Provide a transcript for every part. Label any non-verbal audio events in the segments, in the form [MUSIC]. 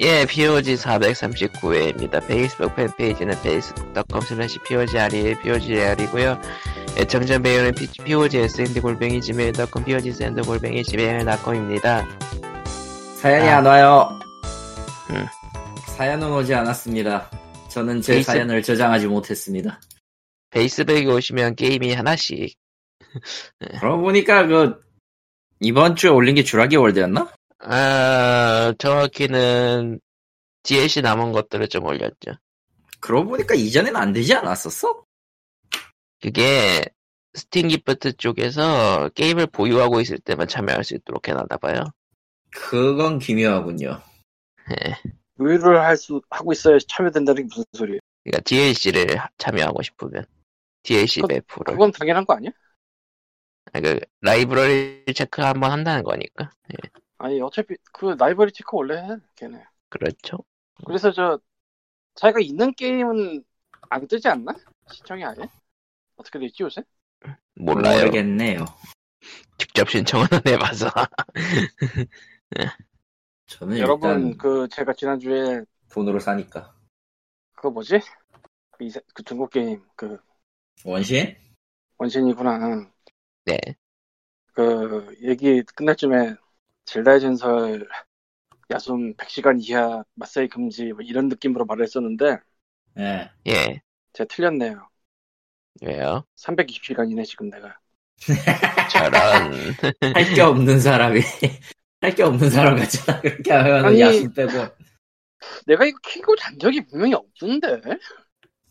예, POG 439회입니다. 페이스북 팬페이지는 facebook.com slash POGRE, POGR이고요. 애청자 메일은 POGSND 골뱅이 gmail.com, POGSND 골뱅이 gmail.com입니다. 사연이 안 와요. 음. 사연은 오지 않았습니다. 저는 제 페이스- 사연을 저장하지 못했습니다. 페이스북에 오시면 게임이 하나씩. 그러고 보니까 그 이번 주에 올린 게 주라기 월드였나? 아, 정확히는 DLC 남은 것들을 좀 올렸죠. 그러고 보니까 이전엔 안 되지 않았었어? 그게 스팀 기프트 쪽에서 게임을 보유하고 있을 때만 참여할 수 있도록 해놨나 봐요. 그건 기묘하군요. 예. 의뢰를 할 수, 하고 있어야 참여된다는 게 무슨 소리예요? 그러니까 DLC를 참여하고 싶으면 DLC 그- 배프를 그건 당연한 거 아니야? 아, 그 라이브러리 체크 한번 한다는 거니까 예, 아니, 어차피 그 라이브러리 체크 원래 해, 걔네. 그렇죠. 그래서 저, 자기가 있는 게임은 안 뜨지 않나? 시청이 아예? 어떻게 됐지 요새? 몰라요. 모르겠네요. 직접 신청은 안 해봐서 [LAUGHS] 저는 여러분, 그, 제가 지난 주에, 돈으로 사니까. 그거 뭐지? 그, 이세- 그 중국 게임, 그, 원신? 원신이구나. 네. 그, 얘기 끝날 쯤에, 젤다의 전설, 야숨 100시간 이하 마사이 금지, 뭐 이런 느낌으로 말을 했었는데, 예. 예 제가 틀렸네요. 왜요? 320시간이네, 지금 내가. [LAUGHS] 저런 [LAUGHS] 할 게 없는 사람이 할 게 없는 사람 같잖아. 그렇게 하면 아니- 야수 빼고 내가 이거 키고 잔 적이 분명히 없는데?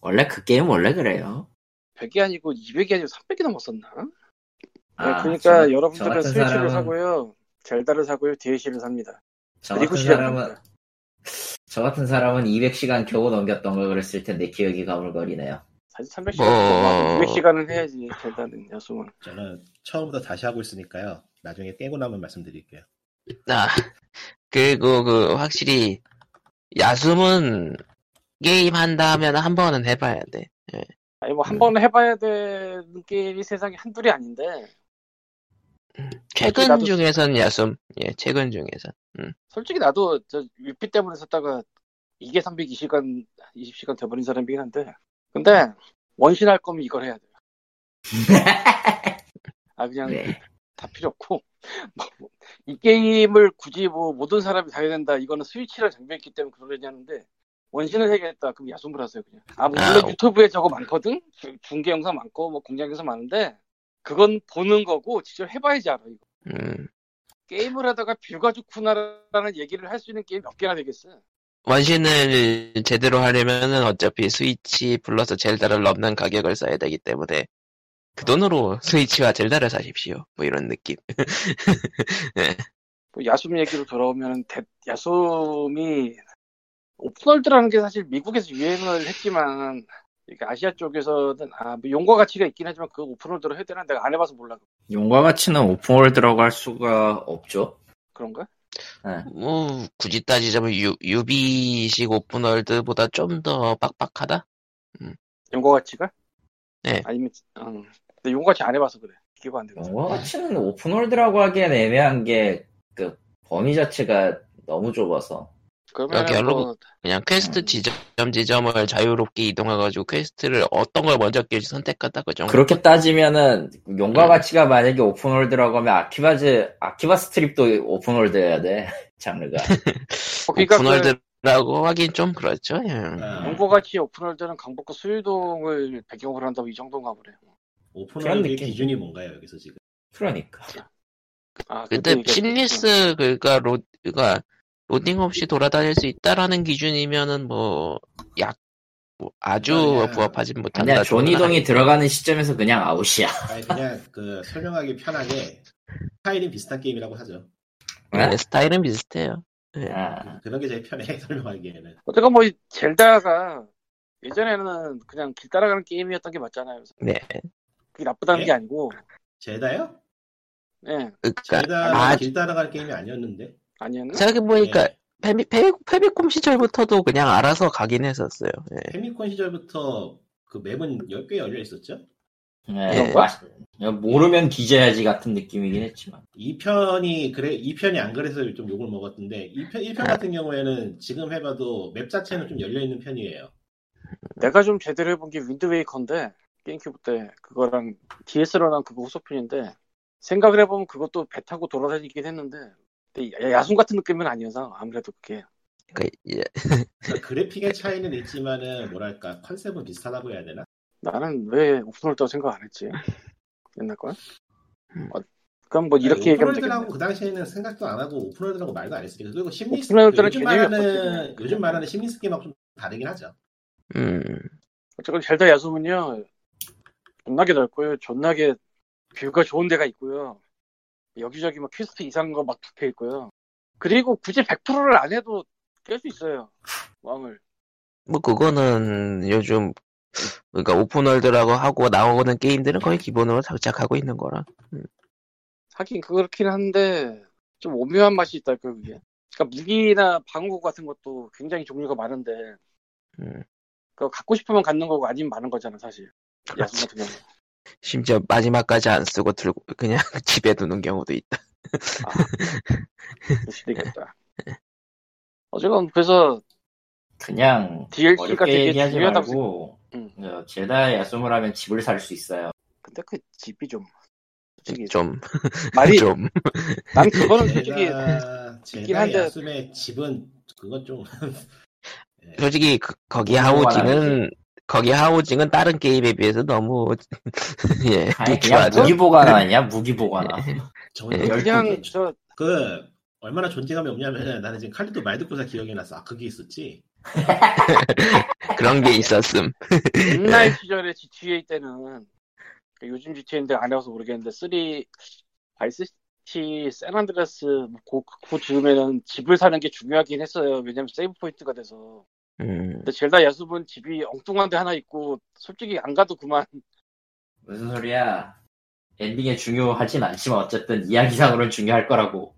원래 그 게임 원래 그래요. 100이 아니고 200이 아니고 300이 넘었었나? 아, 그러니까 저- 저 여러분들은 스위치를 사람은- 사고요. 젤다를 사고요. DLC를 삽니다. 저 같은 사람은. 저 같은 사람은 200시간 겨우 넘겼던 걸 그랬을 텐데 기억이 가물거리네요. 사실 300시간, 뭐- 200시간은 해야지, 젤다는 야숨은. 저는 처음부터 다시 하고 있으니까요. 나중에 깨고 나면 말씀드릴게요. 아 그리고 그 확실히 야숨은 게임 한다 하면 한 번은 해봐야 돼. 아니, 뭐, 한 음. 번 해봐야 되는 게임이 세상에 한둘이 아닌데, 최근 나도- 중에선 야숨 예 최근 중에선 솔직히 나도 저 위피 때문에 썼다가 이게 320시간, 20시간 돼버린 사람이긴 한데, 근데, 원신 할 거면 이걸 해야 돼요. [LAUGHS] 아, 그냥 네. 다 필요 없고, [LAUGHS] 뭐, 이 게임을 굳이 뭐 모든 사람이 다 해야 된다. 이거는 스위치를 장비했기 때문에 그러려니 하는데, 원신을 해야겠다. 그럼 야숨을 하세요, 그냥. 아, 물론 아, 유튜브에 저거 많거든? 주- 중계 영상 많고, 뭐 공장 영상 많은데, 그건 보는 거고, 직접 해봐야지 알아, 이거. 음. 게임을 하다가 뷰가 좋구나라는 얘기를 할 수 있는 게임 몇 개나 되겠어. 원신을 제대로 하려면은 어차피 스위치 플러스 젤다를 넘는 가격을 써야 되기 때문에 그 돈으로 스위치와 젤다를 사십시오. 뭐 이런 느낌. [LAUGHS] 뭐 야숨 얘기로 돌아오면, 대- 야숨이, 오픈월드라는 게 사실 미국에서 유행을 했지만, 이렇게 아시아 쪽에서는, 아, 뭐 용과 같이가 있긴 하지만 그거 오픈월드로 해야 되나? 내가 안 해봐서 몰라. 용과 같이는 오픈월드라고 할 수가 없죠. 그런가? 네. 뭐 굳이 따지자면 유, 유비식 오픈월드보다 좀 더 빡빡하다? 용과 같이가? 네. 아니면, 어. 근데 용과 같이 안 해봐서 그래. 기가 안 되거든. 용과 같이는 오픈월드라고 하기엔 애매한 게 그 범위 자체가 너무 좁아서 그러면 여기 여러분- 뭐, 그냥 퀘스트 음. 지점 지점을 자유롭게 이동해가지고 퀘스트를 어떤 걸 먼저 낄지 선택한다 그 정도. 그렇게 따지면은 용과 음. 가치가 만약에 오픈월드라고 하면 아키바즈 아키바 스트립도 오픈월드여야 돼 [LAUGHS] 장르가 어, 그러니까 그 오픈월드라고 하긴 좀 그렇죠. 예. 아, 용과 가치 오픈월드는 강북구 수유동을 배경으로 한다고 이 정도인가 보네. 그런 오픈월드의 느낌. 기준이 뭔가요, 여기서 지금? 그러니까 아, 근데 그때 얘기했- 심리스 그니까 로 그니까 로딩 없이 돌아다닐 수 있다라는 기준이면은 뭐약 뭐 아주 아니야. 부합하진 못한다. 아니야 존이동이 들어가는 시점에서 그냥 아웃이야 아니, 그냥 그 설명하기 편하게 스타일이 비슷한 게임이라고 하죠. 네, 스타일은 비슷해요. 네. 아, 그런 게 제일 편해, [LAUGHS] 설명하기에는. 어쨌건 뭐, 이 젤다가 예전에는 그냥 길 따라가는 게임이었던 게 맞잖아요. 네. 그게 나쁘다는 예? 게 아니고, 제다요? 예, 그니까 제다가 아, 길 따라가는 게임이 아니었는데. 아니었나? 생각해보니까 예. 페미, 페, 패미컴 시절부터도 그냥 알아서 가긴 했었어요. 예. 패미컴 시절부터 그 맵은 10개 열려 있었죠? 네, 그런가? 맛- 모르면 뒤져야지 같은 느낌이긴 했지만. 2편이 그래 2편이 안 그래서 좀 욕을 먹었던데 2편 1편 같은 경우에는 지금 해봐도 맵 자체는 좀 열려 있는 편이에요. 내가 좀 제대로 해본 게 윈드웨이커인데 게임큐브 때 그거랑 DS로랑 그거 후속편인데 생각을 해보면 그것도 배 타고 돌아다니긴 했는데 근데 야- 야숨 같은 느낌은 아니어서 아무래도 그게 그, 예, 그래픽의 차이는 있지만은 뭐랄까 컨셉은 비슷하다고 해야 되나? 나는 왜 open world라고 생각 안 했지 옛날 걸? 음. 어, 그럼 뭐 이렇게 얘기하면 되겠네 open world라고 그 당시에는 생각도 안 하고 open world라고 말도 안 했으니까 그리고 seamless open world는 요즘 말하는 없었지. 요즘 말하는 seamless식하고 좀 다르긴 하죠. 음, 어쨌건 젤다 야숨은요 존나게 넓고요 존나게 view가 좋은 데가 있고요 여기저기 막 퀘스트 이상한 거막 박혀 있고요. 그리고 굳이 100%를 안 해도 깰 수 있어요. 왕을. 뭐 그거는 요즘 그러니까 open world라고 하고 나오는 게임들은 거의 기본으로 장착하고 있는 거라. 하긴 그렇긴 한데 좀 오묘한 맛이 있달까 그게. 그러니까 무기나 방어구 같은 것도 굉장히 종류가 많은데 음. 그거 갖고 싶으면 갖는 거고 아니면 많은 거잖아 사실. 야숨 같은 경우 심지어 마지막까지 안 쓰고 들고 그냥 [LAUGHS] 집에 두는 경우도 있다. [LAUGHS] 있겠다 어쨌건 그래서 그냥 DLC가 어렵게 되게 얘기하지 중요하다고 말고 응. 어, 제다 야숨을 하면 집을 살 수 있어요. 근데 그 집이 좀 솔직히 좀, 말이 [LAUGHS] 좀. 난 그거는 솔직히 있긴 한데- 야숨의 집은 그건 좀 예, 솔직히 그- 거기 뭐가 하우징은 거기 하우징은 다른 게임에 비해서 너무 [LAUGHS] 예 아니 그냥 유치하죠. 무기 보관 아니야? 무기 보관. 예. 열두 그냥 개. 저그 얼마나 존재감이 없냐면은 나는 지금 칼리도 말 듣고서 기억이 났어. 아 그게 있었지. [LAUGHS] 그런 게 있었음. 옛날 [LAUGHS] 시절에 GTA 때는 그 요즘 GTA인데 안 해봐서 모르겠는데 3 바이스티 샌안드레스 뭐 그, 그 즈음에는 집을 사는 게 중요하긴 했어요 왜냐면 세이브 포인트가 돼서 음, 근데 젤다 야숲은 집이 엉뚱한 데 하나 있고 솔직히 안 가도 그만 무슨 소리야? 엔딩에 중요하진 않지만 어쨌든 이야기상으로는 중요할 거라고.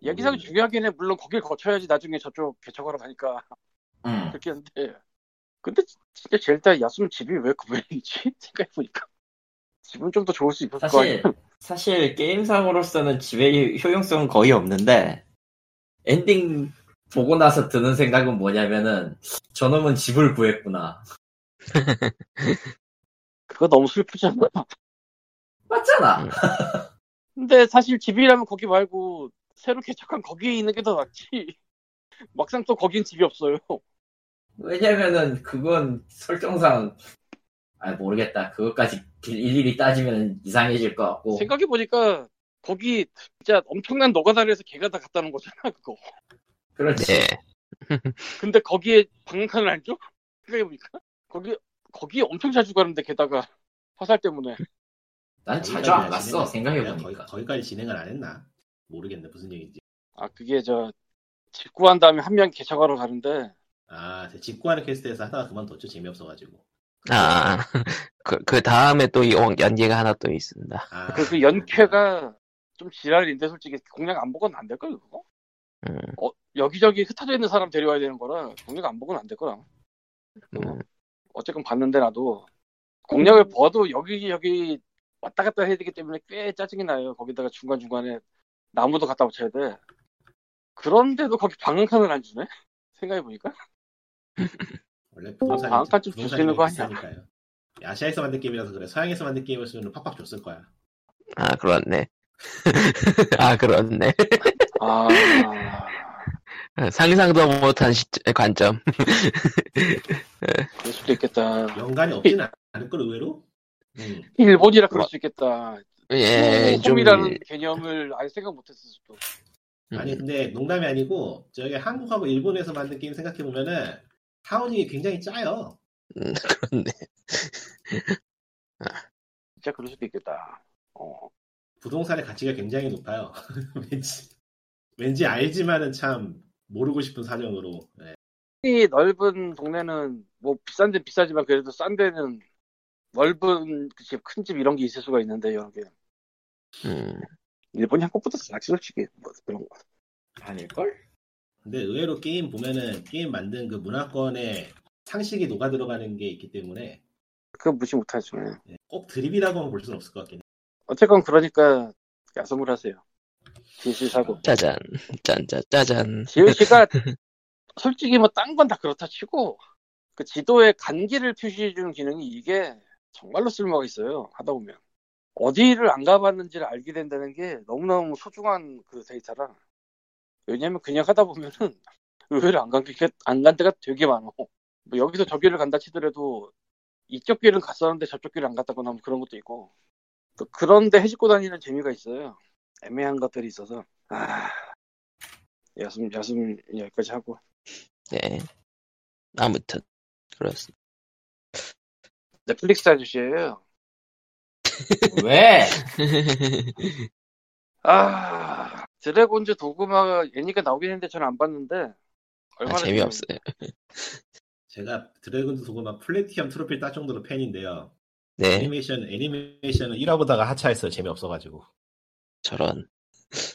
이야기상이 음. 중요하긴 해 물론 거길 거쳐야지 나중에 저쪽 개척하러 가니까 응. 그렇게 한데 근데 진짜 젤다 야숨 집이 왜 그웬이지 [LAUGHS] 생각해보니까 집은 좀 더 좋을 수 있을 거 아니야 사실 [LAUGHS] 사실 게임상으로서는 집의 효용성은 거의 없는데 엔딩 보고 나서 드는 생각은 뭐냐면은 저놈은 집을 구했구나. [LAUGHS] 그거 너무 슬프잖아 맞잖아. 음. 근데 사실 집이라면 거기 말고 새로 개척한 거기에 있는 게 더 낫지. [LAUGHS] 막상 또 거긴 집이 없어요. 왜냐면은 그건 설정상 아 모르겠다. 그것까지 일일이 따지면 이상해질 것 같고. 생각해 보니까 거기 진짜 엄청난 노가다를 걔가 다 놓은 거잖아, 그거. 그렇지. 네. [LAUGHS] 근데 거기에 방문칸을 안 줘? 생각해보니까. 거기, 거기 엄청 자주 가는데 게다가 화살 때문에. 난 자주 안 갔어. 생각해보니까. 거기, 거기까지 진행을 안 했나? 모르겠네 무슨 얘기인지. 아, 그게 저, 집 구한 다음에 한 명 개척하러 가는데, 아, 직구하는 퀘스트에서 하다가 그만뒀죠. 재미없어가지고. 아, [LAUGHS] 그, 그 다음에 또 이- 연계가 하나 또 있습니다. 아, 그, 그 연쾌가 좀 지랄인데 솔직히 공략 안 보고는 안 될걸, 그거? 음, 어, 여기저기 흩어져 있는 사람 데려와야 되는 거라 공략 안 보고는 안 될 거라. 음, 어쨌건 봤는데 나도 공략을 봐도 여기 여기 왔다 갔다 해야 되기 때문에 꽤 짜증이 나요. 거기다가 중간 중간에 나무도 갖다 붙여야 돼. 그런데도 거기 방흥칸을 안 주네? [LAUGHS] 생각해 보니까 원래 부동산이 방앗간 좀 부동산이 주시는 거 아니야? 비싸니까요. 아시아에서 만든 게임이라서 그래. 서양에서 만든 게임이었으면 팍팍 줬을 거야. 아 그렇네. [LAUGHS] 아 그렇네. 아 상상도 못한 시, 관점. [LAUGHS] 그럴 수도 있겠다. 연관이 없지는 않을 걸 의외로. 음. 일본이라 그럴 수 있겠다. 예, 좀 홈이라는 개념을 아예 생각 못했을 수도. 음, 아니 근데 농담이 아니고 저기 한국하고 일본에서 만든 게임 생각해 보면은 타운이 굉장히 짜요. 음, [LAUGHS] 그렇네. 진짜 그럴 수도 있겠다. 어. 부동산의 가치가 굉장히 높아요. [LAUGHS] 왠지 왠지 알지만은 참 모르고 싶은 사정으로. 네. 이 넓은 동네는 뭐 비싼 데 비싸지만 그래도 싼 데는 넓은 그 집, 큰 집 이런 게 있을 수가 있는데 여러 개. 음, 일본이 한국보다 싸지 솔직히 뭐 그런 거. 아닐걸? 근데 의외로 게임 보면은 게임 만든 그 문화권에 상식이 녹아 들어가는 게 있기 때문에 그거 무시 못하죠. 네, 꼭 드립이라고는 볼 수는 없을 것 같긴 해. 어쨌건 그러니까 야성을 하세요. DLC 사고. 짜잔, 짠짜, 짜잔. DLC가 [LAUGHS] 솔직히 뭐 딴 건 다 그렇다 치고 그 지도에 간기를 표시해주는 기능이 이게 정말로 쓸모가 있어요. 하다 보면 어디를 안 가봤는지를 알게 된다는 게 너무너무 소중한 그 데이터라. 왜냐면 그냥 하다 보면은 [LAUGHS] 의외로 안간 게, 안간 데가 되게 많어. 뭐 여기서 저기를 간다 치더라도 이쪽 길은 갔었는데 저쪽 길을 안 갔다거나 뭐 그런 것도 있고 또 그런데 해집고 다니는 재미가 있어요. 애매한 것들이 있어서 아 야숨 야숨 여기까지 하고 네. 아무튼, 그렇습니다. 넷플릭스 아저씨예요. [LAUGHS] 왜? [LAUGHS] 아 드래곤즈 도그마가 애니가 나오긴 했는데 저는 안 봤는데 아, 얼마나 재미없어요. 제가 드래곤즈 도그마 플래티엄 트로피를 딸 정도로 팬인데요. 네, 애니메이션 애니메이션은 1화보다가 하차했어요. 재미없어 가지고. 저런.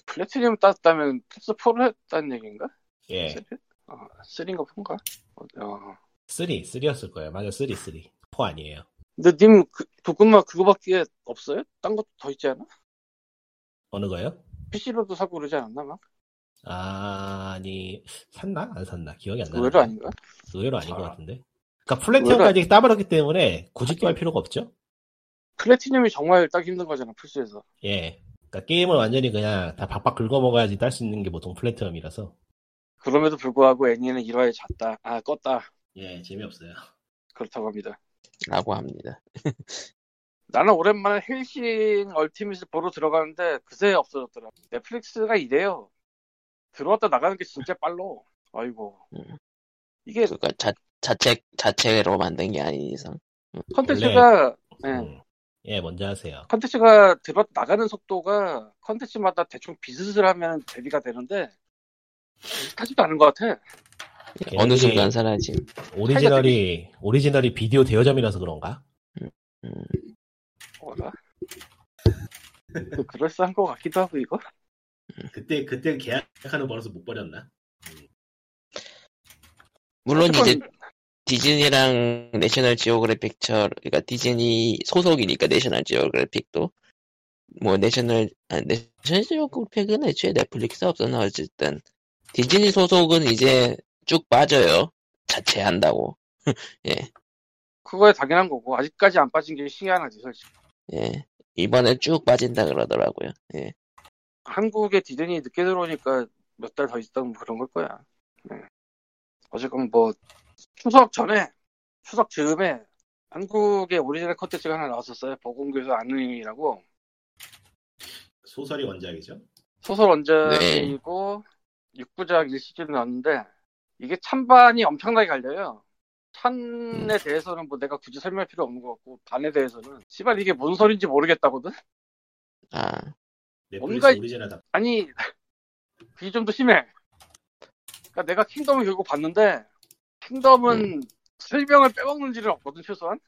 플래티늄 땄다면 플스 4를 했다는 얘기인가? 예. 3? 어, 3인가 4인가? 어. 3, 3였을 거예요. 맞아, 3, 3. 4 아니에요. 근데 님 그, 도그마 그거밖에 없어요? 딴 것도 더 있지 않아? 어느 거요? PC로도 사고 그러지 않았나 막? 아, 아니 샀나? 안 샀나? 기억이 안 나네. 의외로 아닌가? 의외로 아닌 것 아. 같은데. 그러니까 플래티엄까지 따버렸기 때문에 굳이 또할 필요가 없죠. 플래티늄이 정말 따기 힘든 거잖아 플스에서 예. 그러니까 게임을 완전히 그냥 다 박박 긁어 먹어야지 딸 수 있는 게 보통 플래티엄이라서. 그럼에도 불구하고 애니는 1화에 잤다 아 껐다 예, 재미없어요. 그렇다고 합니다 라고 합니다. [LAUGHS] 나는 오랜만에 헬싱 얼티밋을 보러 들어가는데 그새 없어졌더라. 넷플릭스가 이래요. 들어왔다 나가는 게 진짜 빨로. 아이고. 음. 이게 그니까 자, 자체, 자체로 만든 게 아닌 이상. 컨텐츠가 예, 음. 예, 먼저 하세요. 컨텐츠가 들어왔다 나가는 속도가 컨텐츠마다 대충 비슷을 하면 대비가 되는데 비슷하지도 않은 것 같아. 어느 걔네들이 순간 사라짐. 오리지널이 오리지널이 비디오 대여점이라서 그런가? 음, 뭐라? 그럴싸한 것 같기도 하고 이거. 그때 그때 계약하는 버릇을 못 버렸나? 물론 이제 어쨌건 디즈니랑 내셔널 지오그래픽, 그러니까 디즈니 소속이니까 내셔널 지오그래픽도 뭐 내셔널 아, 내셔널 지오그래픽은 애초에 넷플릭스 없었나 어쨌든 디즈니 소속은 이제 쭉 빠져요. 자체 한다고. [LAUGHS] 그거야 당연한 거고 아직까지 안 빠진 게 신기하지 솔직히. 예. 이번에 쭉 빠진다 그러더라고요. 예. 한국에 디즈니 늦게 들어오니까 몇 달 더 있다면 그런 걸 거야. 네. 어쨌건 뭐 추석 전에 추석 즈음에 한국에 오리지널 컨텐츠가 하나 나왔었어요. 보건교사 안은영이라고 소설이 원작이죠. 소설 원작이고 6부작 1시즌 나왔는데 이게 찬반이 엄청나게 갈려요. 찬에 대해서는 뭐 내가 굳이 설명할 필요 없는 것 같고 반에 대해서는 씨발 이게 뭔 소린지 모르겠다거든. 아, 뭔가- 오리지널 아니 [LAUGHS] 그게 좀 더 심해. 그러니까 내가 킹덤을 결국 봤는데 킹덤은 설명을 빼먹는 일은 없거든 최소한.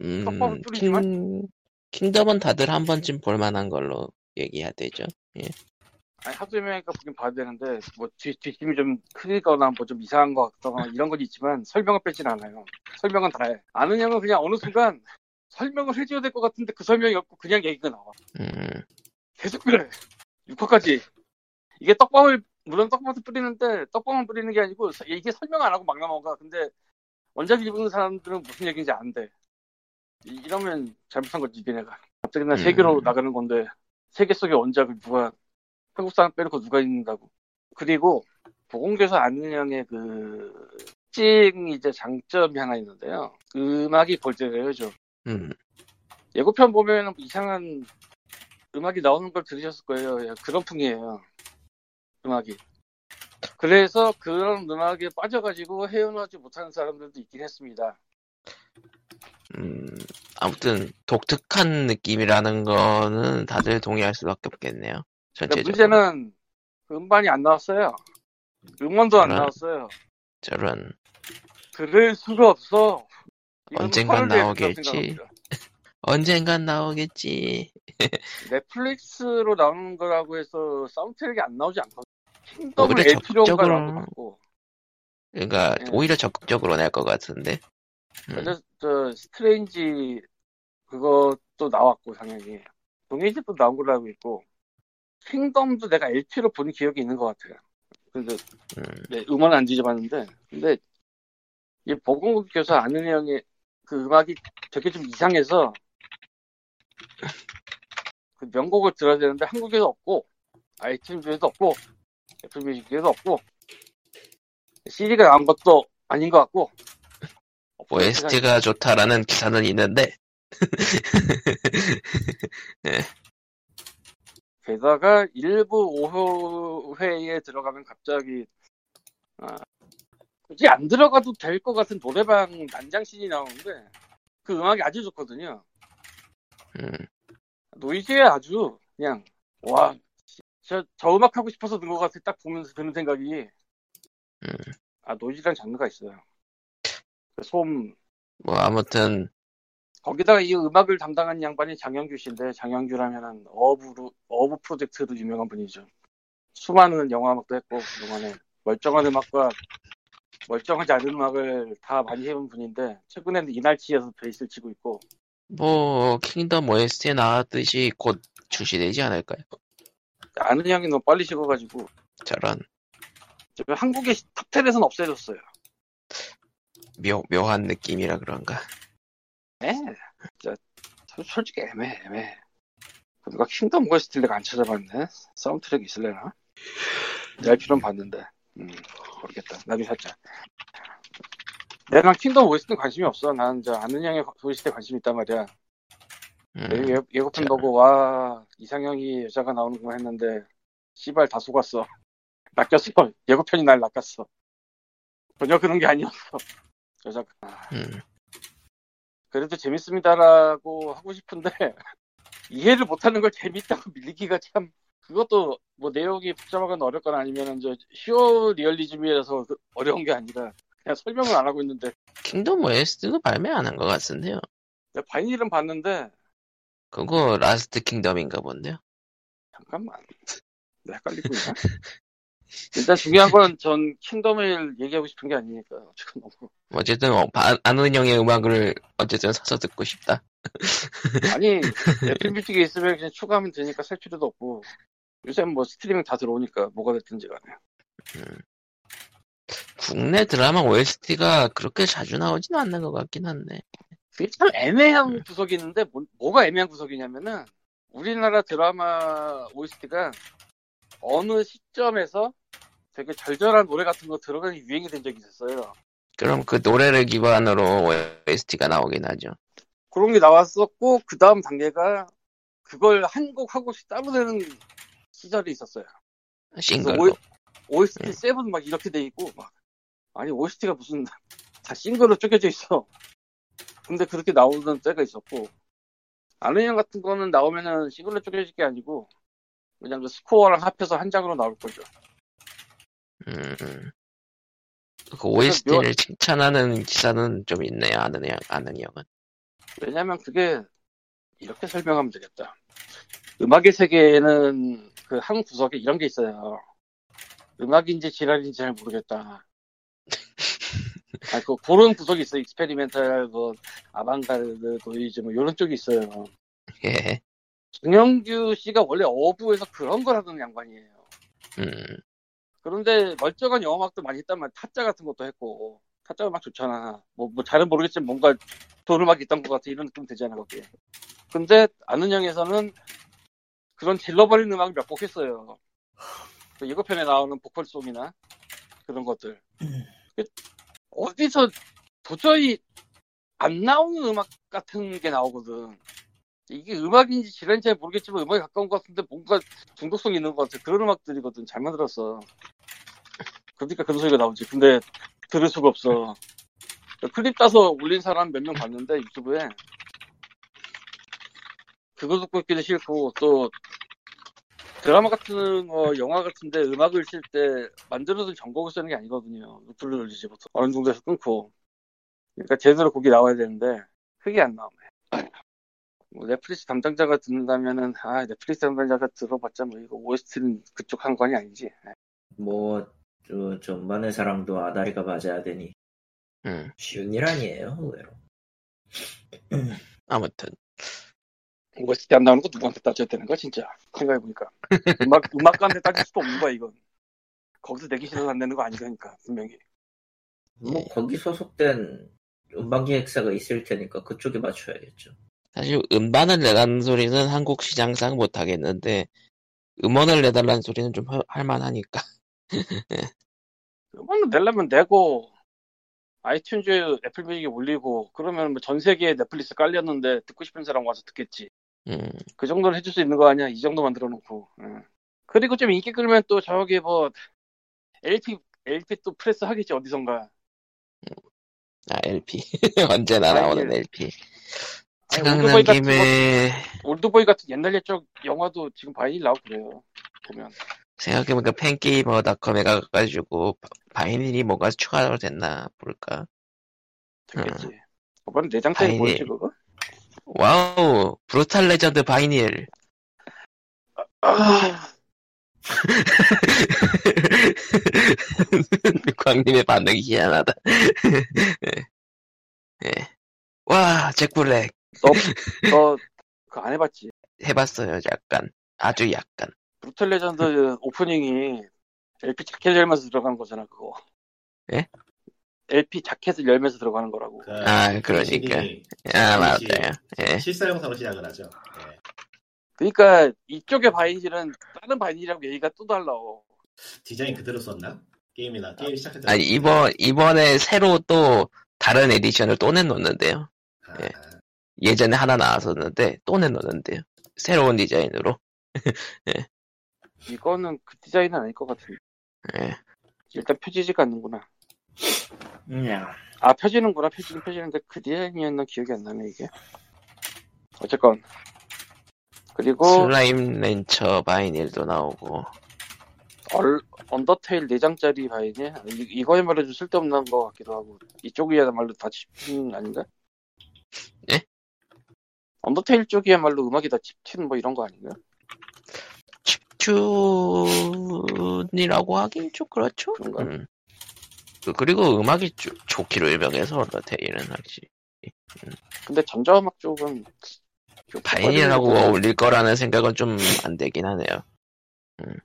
음, 뿌리지만? 킹, 킹덤은 다들 한 번쯤 볼만한 걸로 얘기해야 되죠. 아니 하도 유명하니까 보긴 봐야 되는데 뭐 뒤, 뒷심이 좀 크거나 뭐 좀 이상한 것 같거나 이런 건 있지만 설명을 빼진 않아요. 설명은 다 해. 안은영은 그냥 어느 순간 설명을 해줘야 될 것 같은데 그 설명이 없고 그냥 얘기가 나와. 음, 계속 그래. 6화까지. 이게 떡밥을, 물론 떡밥을 뿌리는데, 떡밥만 뿌리는 게 아니고, 서- 이게 설명 안 하고 막 넘어가. 근데, 원작 읽은 사람들은 무슨 얘기인지 안 돼. 이- 이러면 잘못한 거지, 니네가. 갑자기 난 음. 세계로 나가는 건데, 세계 속의 원작을 누가, 한국 사람 빼놓고 누가 읽는다고. 그리고, 보건교사 안은영의 그, 특징 이제 장점이 하나 있는데요. 음악이 골때려요, 좀. 음, 예고편 보면은 뭐 이상한 음악이 나오는 걸 들으셨을 거예요. 예, 그런 풍이에요. 음악이. 그래서 그런 음악에 빠져가지고 헤어나지 못하는 사람들도 있긴 했습니다. 음, 아무튼 독특한 느낌이라는 거는 다들 동의할 수밖에 없겠네요. 전체적으로. 문제는 음반이 안 나왔어요. 음원도 안 그러나- 나왔어요. 저런 들을 수가 없어. 언젠간 나오겠지. [LAUGHS] 언젠간 나오겠지. 넷플릭스로 나오는 거라고 해서 사운드 트랙이 안 나오지 않거든요. 킹덤을 오히려 LP로 적극적으로- 나온 것 같고. 그러니까 예. 오히려 적극적으로 낼 것 같은데. 음, 그래서 저 스트레인지 그것도 나왔고 당연히 동해집도 나온 걸로 알고 있고 킹덤도 내가 LP로 본 기억이 있는 것 같아요. 근데 음, 네, 음원은 안 뒤져봤는데 근데 이 보건국 교사 아는 형의 그 음악이 되게 좀 이상해서 그 명곡을 들어야 되는데 한국에도 없고 아이튠즈에도 없고 애플 뮤직에도 없고 CD가 나온 것도 아닌 것 같고. OST가 좋다라는 기사는 있는데. [LAUGHS] 게다가 일부 5회에 들어가면 갑자기 아, 굳이 안 들어가도 될 것 같은 노래방 난장신이 나오는데 그 음악이 아주 좋거든요. 음, 노이즈에 아주 그냥 와, 저, 저 음악 하고 싶어서 든 것 같아 딱 보면서 드는 생각이 음. 아 노이즈란 장르가 있어요. 그 소음 뭐 아무튼 거기다가 이 음악을 담당한 양반이 장영규 씨인데 장영규라면은 어부로 어부 프로젝트로 유명한 분이죠. 수많은 영화 음악도 했고 그동안에 멀쩡한 음악과 멀쩡하지 않은 음악을 다 많이 해온 분인데 최근에는 이날치에서 베이스를 치고 있고 뭐 킹덤 OST에 나왔듯이 곧 출시되지 않을까요? 안은영이 너무 빨리 식어가지고 저런 저 한국의 top10에서는 없어졌어요. 묘, 묘한 느낌이라 그런가 에? 진짜 솔- 솔직히 애매해 애매해. 누가 킹덤 OST를 내가 안 찾아봤네. 사운드 트랙 있을래나? 낼 필요는 봤는데. 음, 모르겠다. 나중에 찾자. 내가 킹덤 OST는 관심이 없어. 나는 저 안은영의 OST에 관심이 있단 말이야. 음, 예, 예고편 자. 보고 와 이상형이 여자가 나오는구나 했는데 씨발 다 속았어. [LAUGHS] 낚였어. 예고편이 날 낚았어. 전혀 그런 게 아니었어. 여자가. 아, 음, 그래도 재밌습니다라고 하고 싶은데 [LAUGHS] 이해를 못하는 걸 재밌다고 밀리기가 참 그것도 뭐 내용이 복잡하거나 어렵거나 아니면 저 히어 리얼리즘이라서 그 어려운 게 아니라 그냥 설명을 안 하고 있는데 킹덤 OST도 발매 안 한 것 같은데요 vinyl은 봤는데 그거 라스트 킹덤인가 본데요? 잠깐만. 내가 헷갈리고 있나? 일단 중요한 건 전 킹덤을 얘기하고 싶은 게 아니니까 어쨌든 너무. 어쨌든 어, 바- 안은영의 음악을 어쨌든 사서 듣고 싶다. [LAUGHS] 아니 애플뮤직에 있으면 그냥 추가하면 되니까 살 필요도 없고. 요새 뭐 스트리밍 다 들어오니까 뭐가 됐든지 간에. 국내 드라마 OST가 그렇게 자주 나오지는 않는 것 같긴 한데 그게 참 애매한 구석이 있는데 뭐, 가 애매한 구석이냐면은 우리나라 드라마 OST가 어느 시점에서 되게 절절한 노래 같은 거 들어가는 유행이 된 적이 있었어요. 그럼 그 노래를 기반으로 OST가 나오긴 하죠 그런 게 나왔었고 그 다음 단계가 그걸 한곡한 곡씩 따로 내는 시절이 있었어요. 싱글로 OST 음. seven 막 이렇게 돼 있고 막 아니 OST가 무슨 [LAUGHS] 다 싱글로 쪼개져 있어. 근데 그렇게 나오는 때가 있었고 안은영 같은 거는 나오면은 싱글로 쪼개질 게 아니고 그냥 그 스코어랑 합해서 한 장으로 나올 거죠. 음, 그 OST를 칭찬하는 기사는 좀 있네요 안은영 안은영은 왜냐면 그게 이렇게 설명하면 되겠다. 음악의 세계에는 그 한 구석에 이런 게 있어요. 음악인지 지랄인지 잘 모르겠다. 아, 그, 그런 구석이 있어요. experimental, 뭐, 아방가르드, 노이즈, 뭐, 이런 쪽이 있어요. 예 장영규 씨가 원래 어어부에서 그런 걸 하던 양반이에요. 음, 그런데 멀쩡한 영화음악도 많이 했단 말이야. 타짜 같은 것도 했고. 타짜 음악 좋잖아. 뭐, 뭐, 잘은 모르겠지만 뭔가 돈 음악이 있던 것 같아. 이런 느낌 되잖아, 거기에. 근데 아는 형에서는 그런 질러버린 음악을 몇 곡 했어요. 그 예고편에 나오는 보컬송이나 그런 것들. 그 어디서 도저히 안 나오는 음악 같은 게 나오거든. 이게 음악인지 지랄인지 잘 모르겠지만 음악에 가까운 것 같은데 뭔가 중독성이 있는 것 같아. 그런 음악들이거든. 잘 만들었어. 그러니까 그런 소리가 나오지. 근데 들을 수가 없어. 클립 따서 올린 사람 몇 명 봤는데 유튜브에 그거 듣고 있기도 싫고 또 드라마 같은 거 영화 같은데 음악을 칠때 만들어둔 전곡을 쓰는 게 아니거든요. 루프를 돌리지 보통 어느 정도에서 끊고 그러니까 제대로 곡이 나와야 되는데 그게 안 나오네. 뭐 넷플릭스 담당자가 듣는다면은 아 넷플릭스 담당자가 들어봤자 뭐 이거 OST는 그쪽 한 건이 아니지. 뭐, 저, 전반의 사랑도 아다리가 맞아야 되니. 음. 쉬운 일 아니에요, 의외로. 아무튼 OST 안 나오는 거 누구한테 따져야 되는 거야 진짜? 생각해보니까. [LAUGHS] 음악, 음악가한테 따질 수도 없는 거야 이건. 거기서 내기 싫어서 안 되는 거 아니니까 분명히. 뭐 거기 소속된 음반 기획사가 있을 테니까 그쪽에 맞춰야겠죠. 사실 음반을 내라는 소리는 한국 시장상 못 하겠는데 음원을 내달라는 소리는 좀 할- 할만하니까. 음악을 내려면 내고 iTunes Apple Music에 올리고 그러면 뭐 전 세계에 넷플릭스 깔렸는데 듣고 싶은 사람 와서 듣겠지 음, 그 정도는 해줄 수 있는 거 아니야 이 정도 만들어 놓고 응. 그리고 좀 인기 끌면 또 저기 뭐 LP LP 또 프레스 하겠지 어디선가 아 LP [LAUGHS] 언제나 아니, 나오는 LP. 생각난 올드보이 같은 김에 올드보이 같은 옛날 옛적 영화도 지금 vinyl 나오고 그래요 보면 생각해보니까 Fangamer닷컴에 가가지고 바- vinyl이 뭐가 추가로 됐나 볼까. 됐겠지 저번에 네 장짜리 vinyl. 뭐였지 그거? wow Brütal Legend vinyl. 아 [LAUGHS] 광님의 반응이 희한하다. 예. 예. 와, 잭블랙. 너 그거 안 해봤지 해봤어요, 약간. 아주 약간. Brütal Legend 오프닝이 LP 자켓 열면서 들어가는 거잖아 그거 예? LP 자켓을 열면서 들어가는 거라고 그 아, 그러니까. 아. 맞아요. 예. 실사용사로 시작을 하죠. 네. 그러니까 이쪽의 vinyl은 다른 vinyl이랑 얘기가 또 달라 디자인 그대로 썼나? 게임이나 게임 시작할 때. 아니, 이번, 이번에 새로 또 다른 에디션을 또 내놓는데요. 아, 예. 예전에 하나 나왔었는데 또 내놓는데요. 새로운 디자인으로. [LAUGHS] 이거는 그 디자인은 아닐 것 같은데 예. 일단 펴지지가 않는구나 음, 아 펴지는구나 펴지는 펴지는데 그 디자인이었나 기억이 안 나네 이게 어쨌건 그리고 Slime Rancher vinyl도 나오고. 얼, Undertale 4장짜리 vinyl 이, 이거야말로 좀 쓸데없는 것 같기도 하고 이쪽이야말로 다 chiptune 아닌가? 예? Undertale 쪽이야말로 음악이 다 chiptune 뭐 이런 거 아닌가? chiptune이라고 하긴 좀 그렇죠. 그런가? 음. 그- 그리고 음악이 좋- 좋기로 유명해서 Undertale은 확실히 근데 전자음악 쪽은 좀 바이닐하고 어울릴 거라는 생각은 좀 안 되긴 하네요.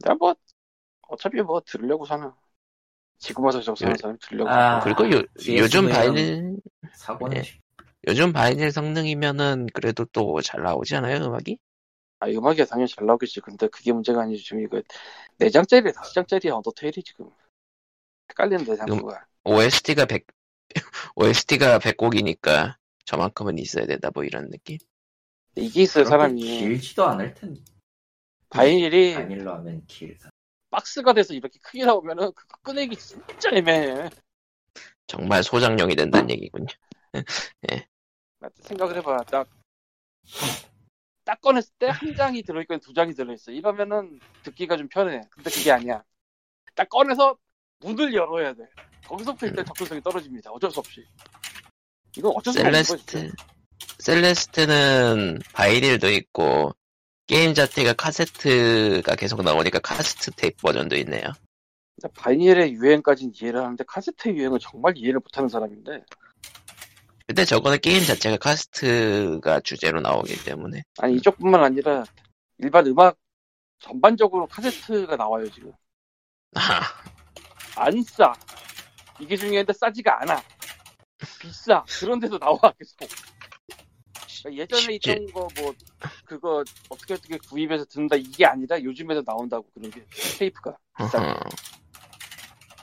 내가 뭐 어차피 뭐 들으려고 사나 지금 와서 저거 사는 예. 사람이 들으려고 아. 그리고 요, 요즘 는 바이닐 사고는 예. 쉽- 요즘 바이닐 성능이면은 그래도 또 잘 나오지 않아요 음악이? 아 음악이 당연히 잘 나오겠지 근데 그게 문제가 아니지 지금 이거 4장짜리 5장짜리 언더테일이 지금 헷갈리는데 장수가. OST가 100 OST가 100곡이니까 저만큼은 있어야 된다 뭐 이런 느낌? 이게 있어요 사람이. 길지도 않을 텐데. 바이닐이 바닐로 하면 길다. 박스가 돼서 이렇게 크게 나오면은 그거 꺼내기 진짜 애매해. 정말 소장용이 된다는 얘기군요. [LAUGHS] 나 생각을 해봐. 딱, 딱 꺼냈을 때 한 장이 들어있고 두 장이 들어있어. 이러면은 듣기가 좀 편해. 근데 그게 아니야. 딱 꺼내서 문을 열어야 돼. 거기서부터 일단 접근성이 떨어집니다. 어쩔 수 없이. 이건 어쩔 수 없는 거지 Celeste Celeste는 vinyl도 있고 게임 자체가 카세트가 계속 나오니까 카세트 테이프 버전도 있네요. vinyl의 유행까지는 이해를 하는데 카세트 유행은 정말 이해를 못하는 사람인데. 근데 저거는 게임 자체가 카세트가 주제로 나오기 때문에. 아니 이쪽뿐만 아니라 일반 음악 전반적으로 카세트가 나와요 지금. 아, 안 싸. 이게 중요한데 싸지가 않아. 비싸. 그런데도 나와 계속. 그러니까 예전에 쉽지. 있던 거 뭐 그거 어떻게 어떻게 구입해서 듣는다 이게 아니라 요즘에도 나온다고 그런 게 테이프가. 비싸.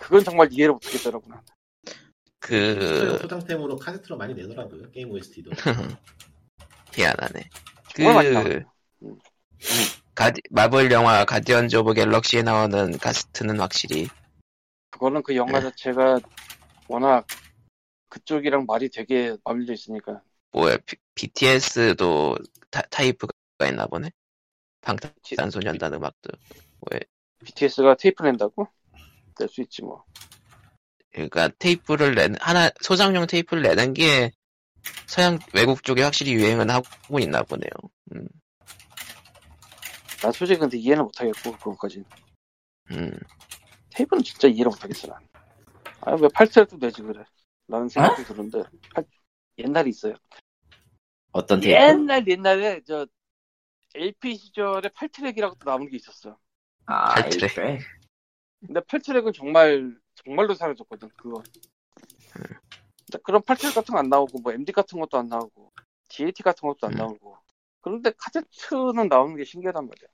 그건 정말 이해를 못하겠더라고 나. 그 소장템으로 카세트로 많이 내더라고요 게임 OST도. [LAUGHS] 희한하네. 그 나와요. 가디, 마블 영화 Guardians of Galaxy에 나오는 카세트는 확실히 그거는 그 영화 네. 자체가 워낙 그쪽이랑 말이 되게 맞물려 있으니까. 뭐야 BTS도 타, 테이프가 있나 보네. 방탄소년단 음악도 BTS가 테이프 낸다고? 낼 수 있지 뭐. 그러니까 테이프를 내 하나 소장용 테이프를 내는 게 서양 외국 쪽에 확실히 유행은 하고 있나 보네요. 음, 난 솔직히 근데 이해는 못하겠고 그것까지. 음. 테이프는 진짜 이해를 못하겠어 난. 아니 왜 팔트랙이라도 내지 그래 라는 생각도 드는데 팔- 옛날에 있어요 어떤 테이프? 옛날 옛날에 저 LP 시절에 8트랙이라고 또 남은 게 있었어. 아, 팔트랙. 에이트랙. 근데 8트랙은 정말 정말로 사라졌거든 그거. 근데 그런 8트랙 같은 거 안 나오고 뭐 MD 같은 것도 안 나오고 DAT 같은 것도 안 음. 나오고. 그런데 카세트는 나오는 게 신기하단 말이야.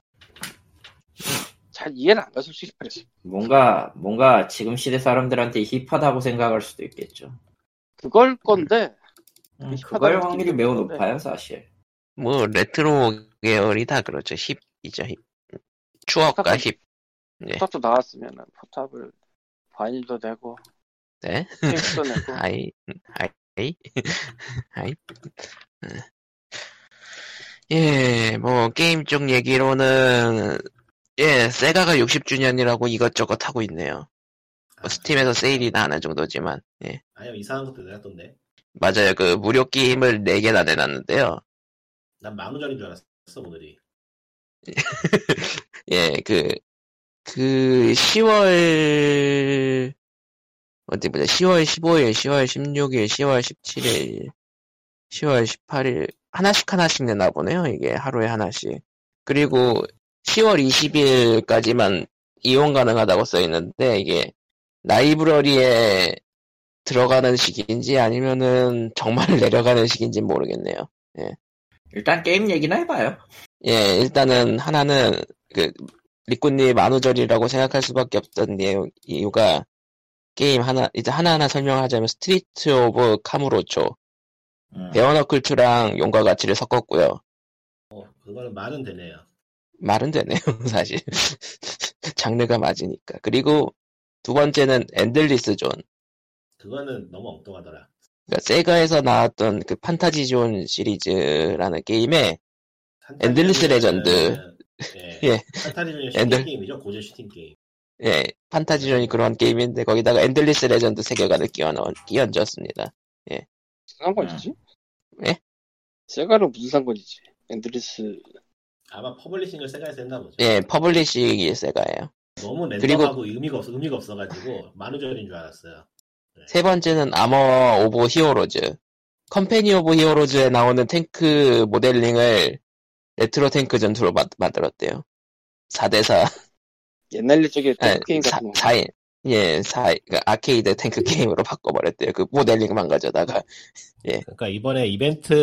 잘 이해는 안가 솔직히 말해서. 뭔가 뭔가 지금 시대 사람들한테 힙하다고 생각할 수도 있겠죠. 그걸 건데 음, 힙하다는 그걸 확률이 매우. 높아요, 사실. 뭐 레트로 계열이 다 그렇죠. 힙이죠. 힙. 추억과 포탑- 힙. 네. 포탑도 나왔으면은 포탑을 바닐도 내고 네. 테이프도 [LAUGHS] 내고 아이, 아이, 아이. 음. 예, 뭐 게임 쪽 얘기로는 예, 세가가 60주년이라고 이것저것 하고 있네요. 뭐 스팀에서 세일이나 하는 정도지만 예, 아니요 이상한 것도 내놨던데. 맞아요. 그 무료 게임을 4개나 내놨는데요. 난 만우절인 줄 알았어 오늘이. [LAUGHS] 예, 그, 그, 10월, 어디 보자. 10월 15일, 10월 16일, 10월 17일, 10월 18일, 하나씩 하나씩 내나 보네요. 이게 하루에 하나씩. 그리고 10월 20일까지만 이용 가능하다고 써 있는데, 이게 라이브러리에 들어가는 시기인지 아니면은 정말 [LAUGHS] 내려가는 시기인지 모르겠네요. 일단 게임 얘기나 해봐요. 예, 일단은 하나는 그 리꾸님 만우절이라고 생각할 수밖에 없던 내용 이유가 게임 하나 이제 하나하나 설명하자면 Street of Kamurocho 음. Bare Knuckle 2랑 용과 같이를 섞었고요. 어 그거는 말은 되네요. 말은 되네요, [LAUGHS] 사실. 장르가 맞으니까. 그리고 두 번째는 Endless Zone. 그거는 너무 엉뚱하더라. 그러니까 SEGA에서 나왔던 그 Fantasy Zone 시리즈라는 게임에 Endless Legend. 예. [LAUGHS] 예. Fantasy Zone이 슈팅 End- 게임이죠. 고전 슈팅 게임. 예, Fantasy Zone이 그런 게임인데 거기다가 Endless Legend 세계관을 끼워 넣은 끼얹었습니다. 무슨 상관이지? 예? SEGA는 무슨 상관이지? Endless 아마 publishing을 SEGA에서 했나 보죠. 예, publishing이 SEGA예요. 너무 그리고- 랜덤하고 의미가 없어 의미가 없어가지고 만우절인 줄 알았어요. 세 번째는 Armor of Heroes. Company of Heroes에 나오는 탱크 모델링을 레트로 탱크 전투로 마- 만들었대요. 4대4, 옛날 옛적의 아니, 게임 사, 같은 거. 4인, 예, 4, 그 아케이드 탱크 게임으로 바꿔버렸대요. 그 모델링만 가져다가. 그러니까 이번에 이벤트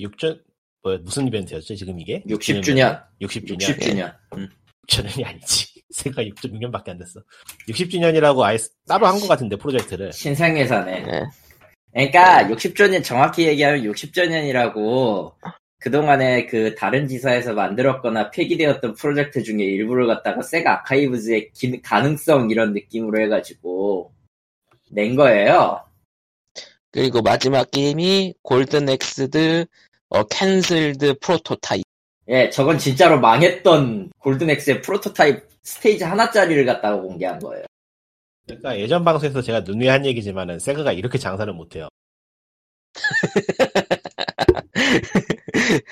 6전 뭐 무슨 이벤트였죠 지금 이게? 60주년. 60주년. 60주년. 음. 6주년이 아니지. [LAUGHS] 세가 6.6년밖에 안 됐어. 60주년이라고 아예 따로 한 것 같은데 프로젝트를. 신생회사네. 예. 그러니까 60주년 정확히 얘기하면 60주년이라고 그동안에 그 다른 지사에서 만들었거나 폐기되었던 프로젝트 중에 일부를 갖다가 세가 아카이브즈의 기- 가능성 이런 느낌으로 해가지고 낸 거예요. 그리고 마지막 게임이 Golden Axed: A Cancelled Prototype. 예, 저건 진짜로 망했던 Golden Axe의 프로토타입 스테이지 하나짜리를 갖다가 공개한 거예요. 그러니까 예전 방송에서 제가 누누이 한 얘기지만은 세가가 이렇게 장사를 못해요. [LAUGHS]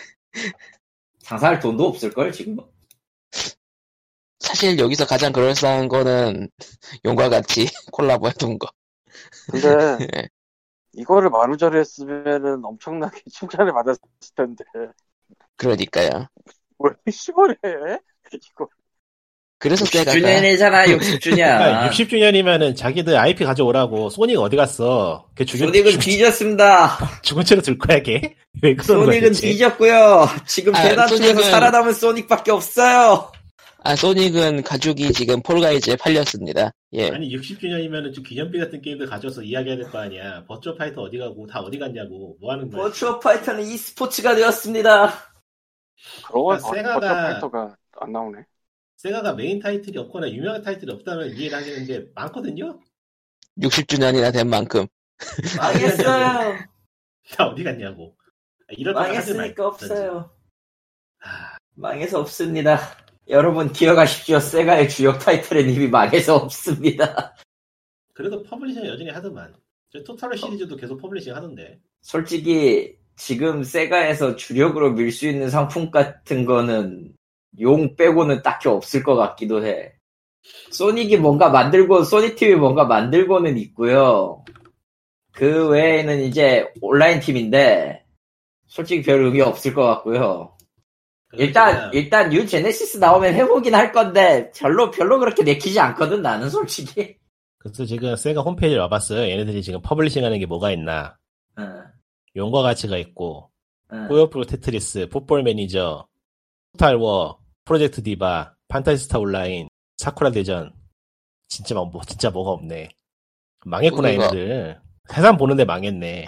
장사할 돈도 없을걸, 지금? 사실 여기서 가장 그럴싸한 거는 용과 같이 [LAUGHS] 콜라보 해둔 거. 근데 [LAUGHS] 예. 이거를 만우절에 했으면은 엄청나게 [LAUGHS] 칭찬을 받았을 텐데 그러니까요. 왜 10월에 해? 이거 그래서 세가가 60주년이잖아, 60주년. [LAUGHS] 그러니까 60주년이면은 자기들 IP 가져오라고 소니가 어디 갔어? 걔 죽은, 소닉은 [LAUGHS] 뒤졌습니다. 죽은 채로 둘 거야 걔? 왜 거야 소닉은 대체? 뒤졌고요. 지금 아, 대단층에서 소닉은- 살아남은 소닉밖에 없어요. 아 소닉은 가죽이 지금 폴가이즈에 팔렸습니다. 예. 아니 60주년이면은 좀 기념비 같은 게임들 가져서 이야기해야 될 거 아니야. 버추어 파이터 어디 가고 다 어디 갔냐고 뭐 하는 거야? 버추어 파이터는 e스포츠가 되었습니다. 그러고 그러니까 세가가- 버추어 파이터가 안 나오네. 세가가 메인 타이틀이 없거나 유명한 타이틀이 없다면 이해를 하겠는데 많거든요. 60주년이나 된 만큼 망했어요. [LAUGHS] 다 어디 갔냐고. 아, 이럴 망했으니까. 없어요. 아, 망해서 없습니다. 여러분 기억하십시오. 세가의 주요 타이틀은 이미 망해서 없습니다. 그래도 publishing 여전히 하더만. 저 토탈워 시리즈도 계속 publishing 하던데. 솔직히 지금 세가에서 주력으로 밀 수 있는 상품 같은 거는 용 빼고는 딱히 없을 것 같기도 해. 소닉이 뭔가 만들고 소닉팀이 뭔가 만들고는 있고요. 그 외에는 이제 온라인 팀인데 솔직히 별 의미 없을 것 같고요. 일단 일단 뉴 제네시스 나오면 해보긴 할 건데 별로 별로 그렇게 내키지 않거든 나는 솔직히. 그래서 지금 세가 홈페이지에 와봤어요. 얘네들이 지금 publishing 하는 게 뭐가 있나. 응, 용과 같이가 있고, 응. 호요프로 테트리스, 풋볼 매니저, 토탈워, 프로젝트 디바, 판타지스타 온라인, 사쿠라 대전. 진짜 막, 뭐, 진짜 뭐가 없네. 망했구나, 그거- 얘네들. 세상 보는데 망했네.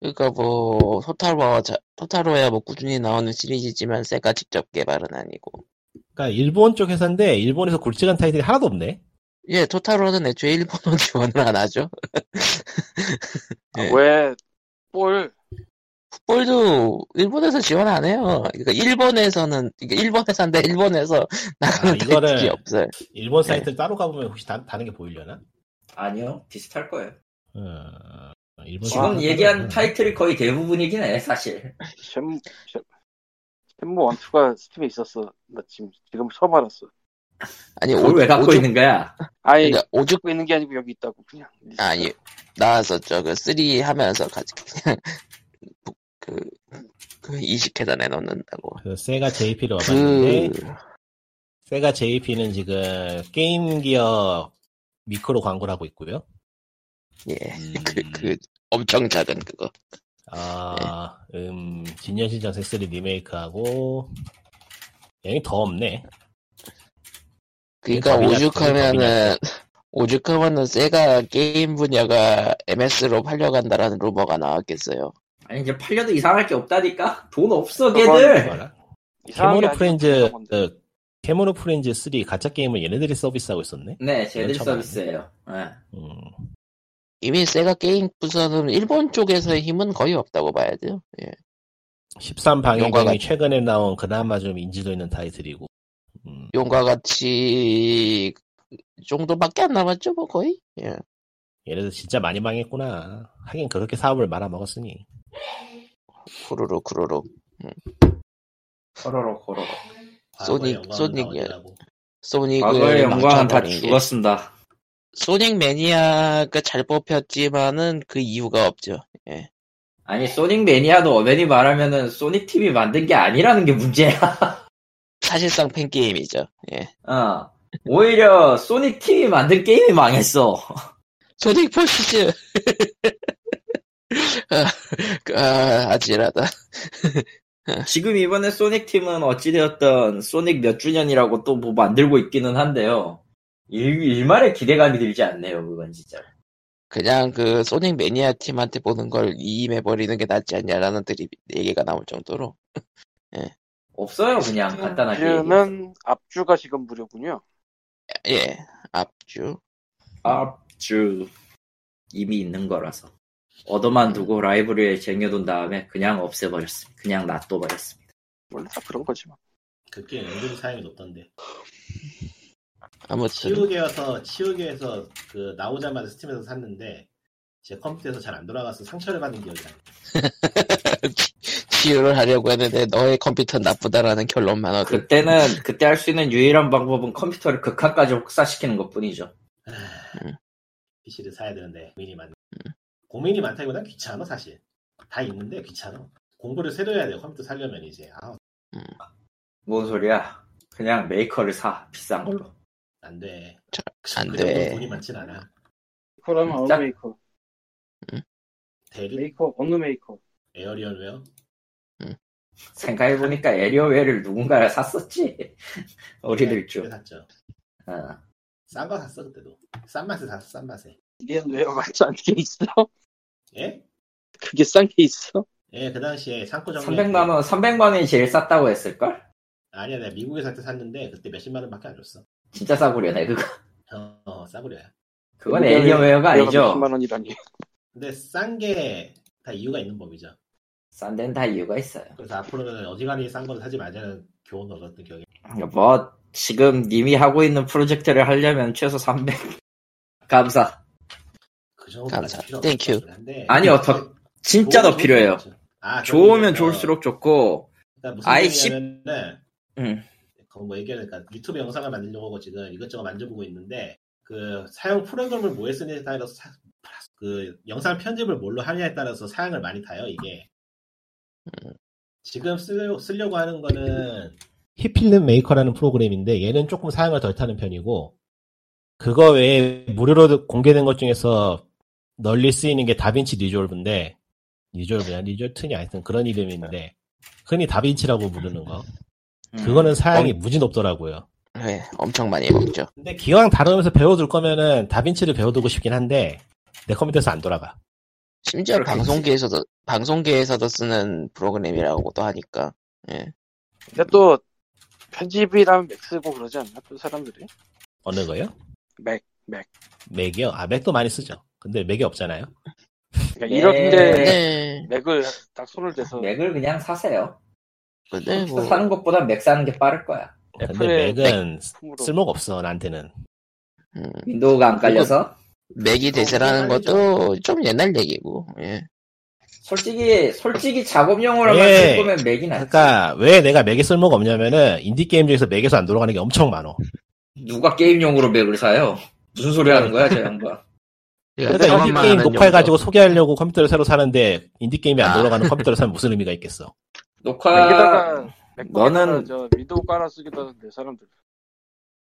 그러니까 뭐 토탈워 자- 토탈워야 뭐 꾸준히 나오는 시리즈지만 세가 직접 개발은 아니고. 그러니까 일본 쪽 회사인데, 일본에서 굵직한 타이틀이 하나도 없네. 예, 토탈워는 애초에 일본어 지원을 안 하죠. 아, [LAUGHS] 예. 왜, 볼, 풋볼도 일본에서 지원 안 해요. 그러니까 일본에서는 그러니까 일본 회사인데 일본에서 나가는 아, 이거를- 타이틀이 없어요. 일본 사이트를 따로 가보면 혹시 다, 다른 게 보이려나? 아니요 비슷할 거예요. 어, 일본 지금 사이트를 얘기한 타이틀이 거의 대부분이긴 해 사실. 쉔, 쉔, 쉔무 원투가 스팀에 있었어. 나 지금, 지금 처음 알았어. 아니 그걸 왜 갖고 오죽- 있는 거야? 아니, 그러니까 오죽 갖고 있는 게 아니고 여기 있다고, 그냥. 아니 나왔었죠. 그3 하면서 같이 그냥 [LAUGHS] 그, 그 이식해다 내놓는다고. 그 세가 JP를 와봤는데, 그 세가 JP는 지금 게임 기업 미크로 광고를 하고 있고요. 예, 음. [LAUGHS] 그, 그, 엄청 작은 그거. 아, 음, 진년신전 섹스리 리메이크하고, 여기 더 없네. 그니까 법이냐, 오죽하면은, 오죽하면은 세가 게임 분야가 MS로 팔려간다라는 루머가 나왔겠어요. 아니 이제 팔려도 이상할 게 없다니까. 돈 없어 걔들. 게 케모노 프렌즈, 케모노 프렌즈 3 가짜 게임을 얘네들이 서비스하고 있었네? 네, 쟤들 서비스예요. 예. 음, 이미 세가 게임 부서는 일본 쪽에서의 힘은 거의 없다고 봐야 돼요. 예. 13 영화가- 방위권이 최근에 나온 그나마 좀 인지도 있는 타이틀이고, 음, 용과 같이 정도밖에 안 남았죠, 뭐 거의. 예. 얘네들 진짜 많이 망했구나. 하긴 그렇게 사업을 말아먹었으니. 후루룩 후루룩. 호로록 호로록. 소닉- 과거의 소닉이야. 영광은 나오더라고. 소닉을 과거의 영광은 다. 죽었습니다. 소닉 매니아가 잘 뽑혔지만은 그 이유가 없죠. 예. 아니 소닉 매니아도 어머니 말하면은 소닉 TV 만든 게 아니라는 게 문제야. [LAUGHS] 사실상 팬 게임이죠. 예. 어. 오히려 소닉 TV 만든 게임이 망했어. [LAUGHS] 소닉 포시즈. [LAUGHS] 아, 아, 아찔하다. 지금 이번에 소닉 팀은 어찌되었던 소닉 몇 주년이라고 또 뭐 만들고 있기는 한데요. 일, 일말의 기대감이 들지 않네요, 그건 진짜. 그냥 그 소닉 매니아 팀한테 보는 걸 이임해버리는 게 낫지 않냐라는 드립 얘기가 나올 정도로. [LAUGHS] 없어요, 그냥 간단하게. 얘기해서. 는 앞주가 지금 무료군요. 예. 앞주. 앞주 이미 있는 거라서 얻어만 두고 라이브러리에 쟁여둔 다음에 그냥 없애버렸습니다. 그냥 놔둬버렸습니다. 원래 다 그런 거지만. 그 게임 은근히 사양이 높던데. 아무튼. 치우개여서, 치우개에서 그 나오자마자 스팀에서 샀는데, 제 컴퓨터에서 잘 안 돌아가서 상처를 받는 기억이 나요. [LAUGHS] 치유를 하려고 했는데 너의 컴퓨터는 나쁘다라는 결론만 얻은. 그때는 그때 할 수 있는 유일한 방법은 컴퓨터를 극한까지 혹사시키는 것뿐이죠. PC를 사야 되는데, 고민이 많네. 고민이 많다기보다 귀찮아, 사실. 다 있는데 귀찮아. 공부를 새로 해야 돼요, 컴퓨터 사려면 이제. 아, 뭔 소리야? 그냥 메이커를 사 비싼 걸로. 안 돼. 자, 그안 돼. 돈이 많진 않아. 그러면 어느 짝- 메이커? 델이? 메이커, 어느 메이커? 에일리언웨어? 생각해보니까 에일리언웨어를 누군가가 샀었지. 우리들 중. 그때 샀죠. 어. 싼거 샀어, 그때도. 싼 맛에 샀어, 싼 맛에. 이게 왜가 싼게 있어? 예? 그게 싼 게 있어? 예, 그 당시에 상코 정리. 300만 원, 300만 원이 제일 쌌다고 했을걸? 아니야, 내가 미국에 살 때 샀는데, 그때 몇십만 원밖에 안 줬어. 진짜 싸구려네, 그거. 어, 어 싸구려야. 그건 에일리언웨어가 아니죠. 10만 원이라니. 근데 싼 게 다 이유가 있는 법이죠. 싼 데는 다 이유가 있어요. 그래서 앞으로는 어지간히 싼 거를 사지 말자는 교훈을 얻었던 기억이. 뭐, 지금 님이 하고 있는 프로젝트를 하려면 최소 300. [LAUGHS] 감사. 그 정도 감사. 필요 Thank you. 아니, 어떡- 진짜 더 필요해요. 아, 좋으면 좋을수록 좋고, 그러니까 무슨 아이, 얘기냐면은 음, 그거 뭐 얘기하니까 유튜브 영상을 만들려고 하고 지금 이것저것 만져보고 있는데 그 사용 프로그램을 뭐 쓰느냐에 따라서 사- 그 영상 편집을 뭘로 하냐에 따라서 사양을 많이 타요 이게. 지금 쓰려, 쓰려고 하는 거는 히트필름 메이커라는 프로그램인데 얘는 조금 사양을 덜 타는 편이고 그거 외에 무료로 공개된 것 중에서 널리 쓰이는 게 다빈치 리졸브인데 리졸브냐? 리졸트냐? 하여튼 그런 이름인데 흔히 다빈치라고 부르는 거. 음. 그거는 사양이 무지 높더라고요. 네, 엄청 많이 먹죠. 근데 기왕 다루면서 배워둘 거면은 다빈치를 배워두고 싶긴 한데 내 컴퓨터에서 안 돌아가. 심지어. 방송계에서도 방송계에서도 쓰는 프로그램이라고도 하니까. 예. 근데 또 편집이라면 맥 쓰고 그러지 않나? 또 사람들이? 어느 거요? 맥, 맥. 맥이요? 아 맥도 많이 쓰죠. 근데 맥이 없잖아요. 그러니까 네. 이런데 네. 맥을 딱 손을 대서 맥을 그냥 사세요. 근데 뭐 사는 것보다 맥 사는 게 빠를 거야. 근데 맥은 품으로 쓸모가 없어 나한테는. 음, 윈도우가 안 깔려서 맥이 대세라는 것도 좀 옛날 얘기고. 예. 솔직히 솔직히 작업용으로만 예. 쓸 거면 맥이 낫지. 그러니까 왜 내가 맥에 쓸모가 없냐면은 인디 게임 중에서 맥에서 안 돌아가는 게 엄청 많어. 누가 게임용으로 맥을 사요? 무슨 소리 하는 거야, 저 양반? 그러니까 인디 그것만 게임 하는 녹화해 가지고 정도. 소개하려고 컴퓨터를 새로 사는데 인디 게임이 안 아. 돌아가는 컴퓨터를 사면 무슨 의미가 있겠어? 녹화 맥북에다가 너는- 저 윈도우 깔아 쓰기도 하는데 사람들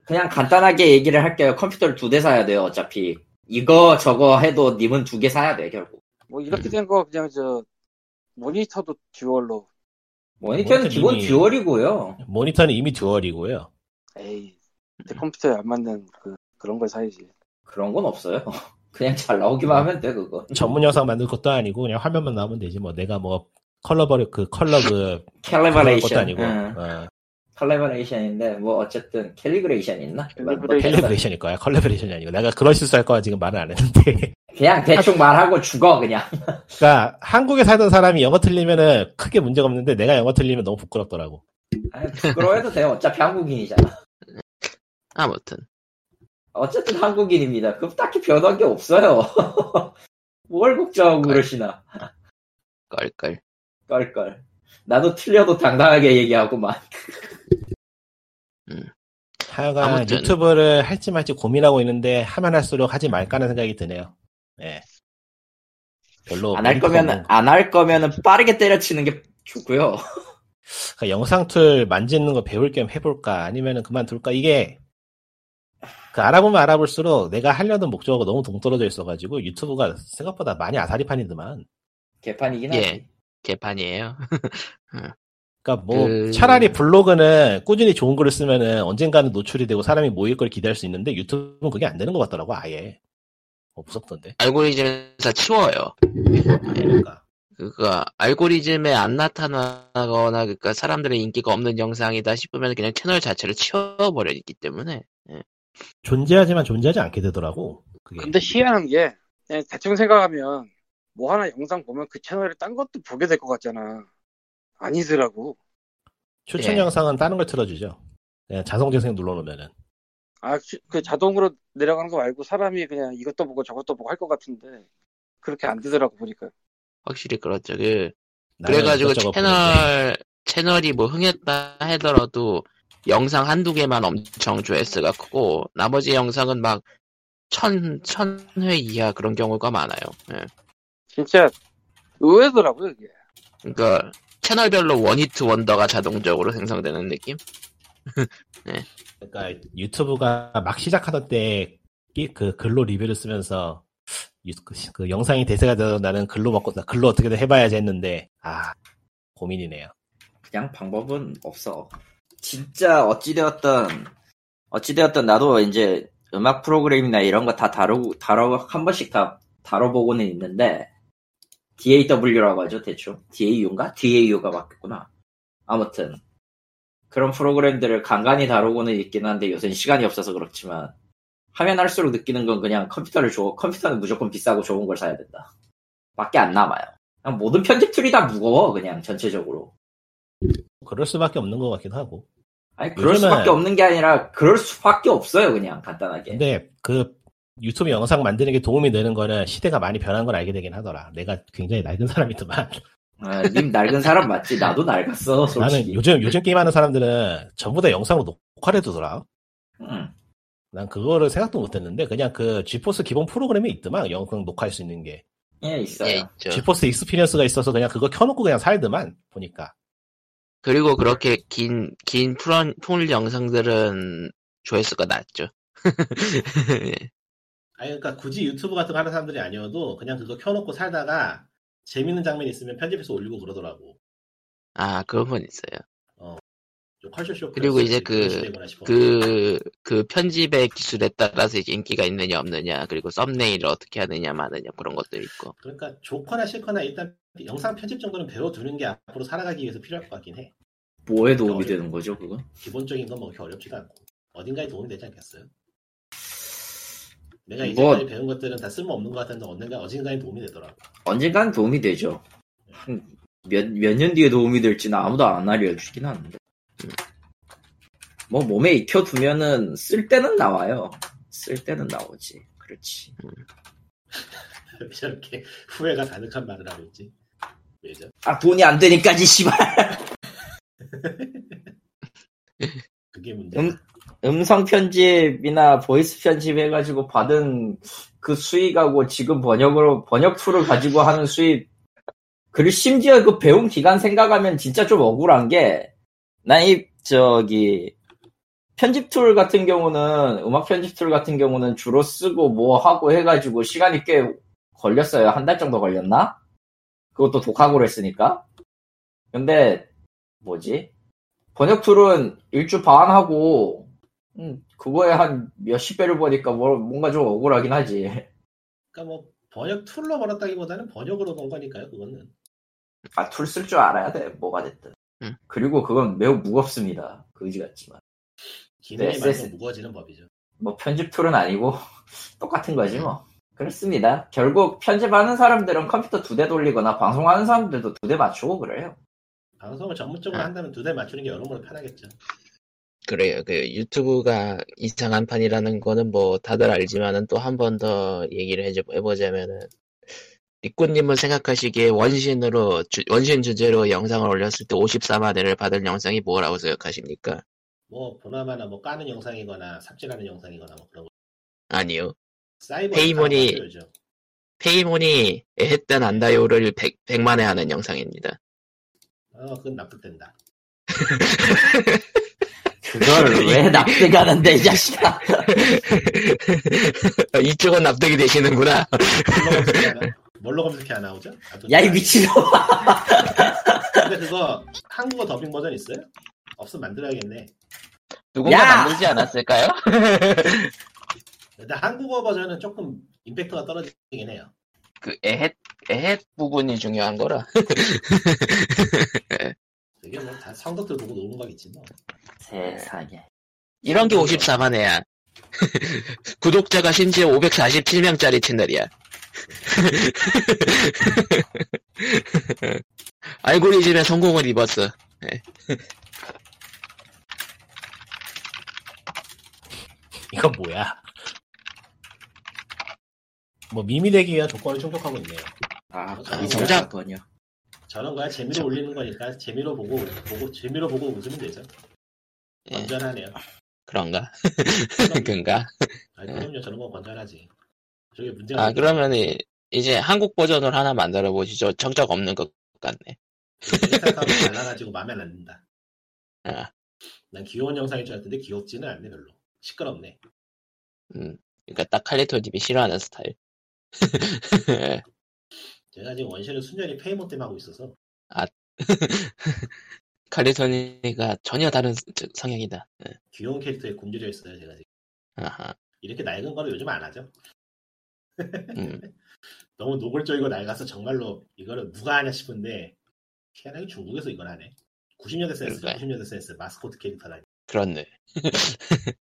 그냥 간단하게 얘기를 할게요. 컴퓨터를 두 대 사야 돼요, 어차피. 이거 저거 해도 님은 두 개 사야 돼, 결국. 뭐 음. 이렇게 된 거 그냥 저 모니터도 듀얼로 모니터는 모니터 기본 이미- 듀얼이고요. 모니터는 이미 듀얼이고요. 에이 내 컴퓨터에 안 맞는 그 그런 걸 사야지. 그런 건 없어요. [LAUGHS] 그냥 잘 나오기만 하면 돼, 그거. 전문 영상 만들 것도 아니고 그냥 화면만 나오면 되지 뭐 내가 뭐 컬러 버리 그 컬러 그 calibration. 아니고 응. 어, calibration인데, 뭐, 어쨌든, 캘리그레이션 있나? calibration. calibration일 거야 컬러브레이션이 아니고 내가 그런 실수할 거야 지금 말은 안 했는데 [LAUGHS] 그냥 대충 말하고 죽어, 그냥. [LAUGHS] 그러니까 한국에 살던 사람이 영어 틀리면은 크게 문제가 없는데 내가 영어 틀리면 너무 부끄럽더라고. 아니, 부끄러워해도 돼요. 어차피 한국인이잖아. [LAUGHS] 아무튼 어쨌든 한국인입니다. 그럼 딱히 변한 게 없어요. 뭘 걱정하고 그러시나. 껄껄. 껄껄. 나도 틀려도 당당하게 얘기하고만. 하여간 아무튼. 유튜브를 할지 말지 고민하고 있는데 하면 할수록 하지 말까 하는 생각이 드네요. 예. 별로 안 할 거면. 안 할 거면은 빠르게 때려치는 게 좋고요. 그러니까 영상 툴 만지는 거 배울 겸 해볼까 아니면은 그만둘까 이게 그 알아보면 알아볼수록 내가 하려던 목적하고 너무 동떨어져 있어가지고 유튜브가 생각보다 많이 아사리판이더만. 개판이긴 예. 하지. 개판이에요. [LAUGHS] 그러니까 뭐 그- 차라리 블로그는 꾸준히 좋은 글을 쓰면은 언젠가는 노출이 되고 사람이 모일 걸 기대할 수 있는데 유튜브는 그게 안 되는 것 같더라고 아예. 어, 무섭던데. 알고리즘에서 치워요. 그러니까. 그니까 알고리즘에 안 나타나거나 그니까 사람들의 인기가 없는 영상이다 싶으면 그냥 채널 자체를 치워버리기 때문에 존재하지만 존재하지 않게 되더라고. 그게. 근데 희한한 게 그냥 대충 생각하면 뭐 하나 영상 보면 그 채널에 딴 것도 보게 될 것 같잖아. 아니더라고. 추천 예. 영상은 다른 걸 틀어주죠. 그냥 자동 재생 눌러놓으면은. 아, 그- 그 자동으로 내려가는 거 말고 사람이 그냥 이것도 보고 저것도 보고 할 것 같은데 그렇게 안 되더라고 보니까. 확실히 그렇죠. 그 그래가지고 이것저것 보는데. 채널 채널이 뭐 흥했다 하더라도 영상 한두 개만 엄청 조회수가 크고 나머지 영상은 막 천, 천 회 이하 그런 경우가 많아요. 예. 진짜 의외더라고요 이게. 그러니까 채널별로 원히트 원더가 자동적으로 생성되는 느낌? [LAUGHS] 그러니까 유튜브가 막 시작하던 때 그 글로 리뷰를 쓰면서 유- 그, 그 영상이 대세가 되서 나는 글로 먹고 나 글로 어떻게든 해봐야지 했는데 아 고민이네요. 그냥 방법은 없어. 진짜 어찌되었던, 어찌되었던 나도 이제 음악 프로그램이나 이런 거 다 다루고, 다뤄, 한 번씩 다 다뤄보고는 있는데, DAW라고 하죠, 대충. DAU인가? DAU가 바뀌었구나. 아무튼. 그런 프로그램들을 간간히 다루고는 있긴 한데 요새는 시간이 없어서 그렇지만, 하면 할수록 느끼는 건 그냥 컴퓨터를 줘. 컴퓨터는 무조건 비싸고 좋은 걸 사야 된다. 밖에 안 남아요. 그냥 모든 편집 툴이 다 무거워, 그냥 전체적으로. 그럴 수밖에 없는 것 같기도 하고. 아니 그럴 수밖에 없는 게 아니라 그럴 수밖에 없어요 그냥 간단하게 근데 그 유튜브 영상 만드는 게 도움이 되는 거는 시대가 많이 변한 걸 알게 되긴 하더라. 내가 굉장히 낡은 사람이지만 아, 님 낡은 사람 맞지 나도 낡았어 나는 솔직히 요즘 요즘 게임하는 사람들은 전부 다 영상으로 녹화를 해두더라. 응. 난 그거를 생각도 못했는데 그냥 그 GeForce 기본 프로그램에 있더만 영상 녹화할 수 있는 게 예 있어요 예, 있죠. GeForce Experience가 있어서 그냥 그거 켜놓고 그냥 살더만 보니까 그리고 그렇게 긴, 긴 풀, 풀 영상들은 조회수가 낮죠. [LAUGHS] 아니 그러니까 굳이 유튜브 같은 거 하는 사람들이 아니어도 그냥 그거 켜놓고 살다가 재밌는 장면 있으면 편집해서 올리고 그러더라고. 아, 그런 건 있어요. 좀 컬처쇼 그리고 이제 그-. 그, 그 편집의 기술에 따라서 이제 인기가 있느냐 없느냐, 그리고 썸네일을 어떻게 하느냐 마느냐 그런 것도 있고. 그러니까 좋거나 싫거나 일단 영상 편집 정도는 배워두는 게 앞으로 살아가기 위해서 필요할 것 같긴 해. 뭐에 도움이 되는 거죠, 그거? 기본적인 건 뭐 그렇게 어렵지가 않고 어딘가에 도움이 되지 않겠어요? 내가 뭐- 이제까지 배운 것들은 다 쓸모없는 것 같은데 언젠가 어딘가에 도움이 되더라고. 언젠간 도움이 되죠. 한 몇, 몇 년 뒤에 도움이 될지는 아무도 안 알려주긴 하는데. 뭐 몸에 익혀두면은 쓸 때는 나와요. 쓸 때는 나오지. 그렇지. [LAUGHS] 왜 저렇게 후회가 가득한 말을 하고 있지? 왜죠? 아, 돈이 안 되니까지, 씨발. [LAUGHS] 그게 문제. 음, 음성 편집이나 보이스 편집 해가지고 받은 그 수익하고 지금 번역으로, 번역 tool을 가지고 하는 수익. 그리고 심지어 그 배운 기간 생각하면 진짜 좀 억울한 게, 난 이, 저기, 편집 tool 같은 경우는, 음악 편집 tool 같은 경우는 주로 쓰고 뭐 하고 해가지고 시간이 꽤 걸렸어요. 한 달 정도 걸렸나? 그것도 독학으로 했으니까. 근데, 뭐지? 번역 tool은 일주 반 하고, 음, 그거에 한 몇십 배를 버니까 뭐, 뭔가 좀 억울하긴 하지. 그러니까 뭐 번역 tool로 벌었다기보다는 번역으로 번 거니까요. 그거는. 아, tool 쓸 줄 알아야 돼. 뭐가 됐든. 음. 그리고 그건 매우 무겁습니다. 그지 같지만. 기능이 네, 많이 쎄- 무거워지는 법이죠. 뭐 편집 tool은 아니고, [LAUGHS] 똑같은 거지 뭐. 그렇습니다. 결국 편집하는 사람들은 컴퓨터 두 대 돌리거나 방송하는 사람들도 두 대 맞추고 그래요. 방송을 전문적으로 아. 한다면 두 대 맞추는 게 여러모로 편하겠죠. 그래요. 그 유튜브가 이상한 판이라는 거는 뭐 다들 알지만은 또 한 번 더 얘기를 해줘, 해보자면은 리꾸님은 생각하시기에 원신으로 주- 원신 주제로 영상을 올렸을 때 54만 회를 받은 영상이 뭐라고 생각하십니까? 뭐 보나마나 뭐 까는 영상이거나 삽질하는 영상이거나 뭐 그런 거. 아니요. 페이몬이-. 페이몬이 애했던 안다요를 100, 100만 회 하는 영상입니다. 어, 그건 납득된다. [LAUGHS] 그걸 [LAUGHS] 왜 납득하는데, 이 자식아. [LAUGHS] 이쪽은 납득이 되시는구나. 뭘로 검색해 안, 나- 나오죠? 아, 야, 이 미친놈아. 근데 그거 한국어 더빙 버전 있어요? 없으면 만들어야겠네. 누군가 야! 만들지 않았을까요? [LAUGHS] 근데 한국어 버전은 조금 임팩트가 떨어지긴 해요. 그 애헷 애헷 부분이 중요한 거라. 되게 뭐다 성덕들 보고 노는 거겠지 뭐. 세상에. 이런 게 54만 회야. [LAUGHS] 구독자가 심지어 547명짜리 채널이야. [LAUGHS] 알고리즘의 성공을 입었어. 이건 뭐야? 뭐 밈이 되기 위한 조건을 충족하고 있네요. 아, 이 정작- 번요. 저런 거야 재미로 저- 올리는 거니까 재미로 보고 보고 재미로 보고 웃으면 되죠. 예, 건전하네요. 그런가? [LAUGHS] 그런가? 아니, 그럼요 저런 건 건전하지. 저게 문제가 아? 그러면 이제 한국 버전을 하나 만들어 보시죠. 정적 없는 것 같네. 일타사로 [LAUGHS] 달라가지고 마음에 안 든다. 아, 난 귀여운 영상일 줄 알았는데 귀엽지는 않네 별로. 시끄럽네. 음, 그러니까 딱 칼리토 님이 싫어하는 스타일. [LAUGHS] 제가 지금 원신을 순전히 페이몬 때문에 하고 있어서 [LAUGHS] 칼리토니가 전혀 다른 스- 성향이다. 예. 귀여운 캐릭터에 굶주려 있어요 제가 지금. 아하. 이렇게 낡은 거는 요즘 안 하죠. 음. [LAUGHS] 너무 노골적이고 낡아서 정말로 이거를 누가 하냐 싶은데 희한하게 중국에서 이걸 하네. 90년대 센스, 그러니까요. 90년대 센스 마스코트 캐릭터라니. 그렇네. [LAUGHS]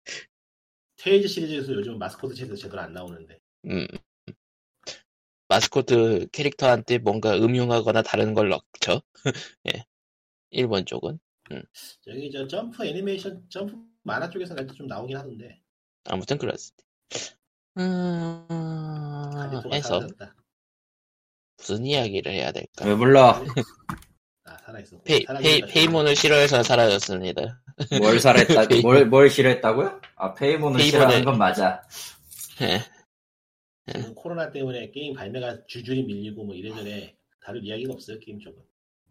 테일즈 시리즈에서 요즘 마스코트 캐릭터 제대로 안 나오는데 음. 마스코트 캐릭터한테 뭔가 음흉하거나 다른 걸 넣죠. [LAUGHS] 예. 일본 쪽은. 저기 저 점프 애니메이션 점프 만화 쪽에서 날 때 좀 나오긴 하던데 아무튼 그렇습니다. 음, 해서 사라졌다. 무슨 이야기를 해야 될까? 왜 불러? [LAUGHS] 아 살아있어. 페이, 페이, 페이몬을 싫어해서 사라졌습니다. 뭘 살했다, [LAUGHS] 뭘, 뭘 싫어했다고요? 아, 페이몬을 페이몬을- 싫어하는 건 맞아. 예. 지금 코로나 때문에 게임 발매가 줄줄이 밀리고 뭐 이래저래 다룰 이야기가 없어요 게임 쪽은.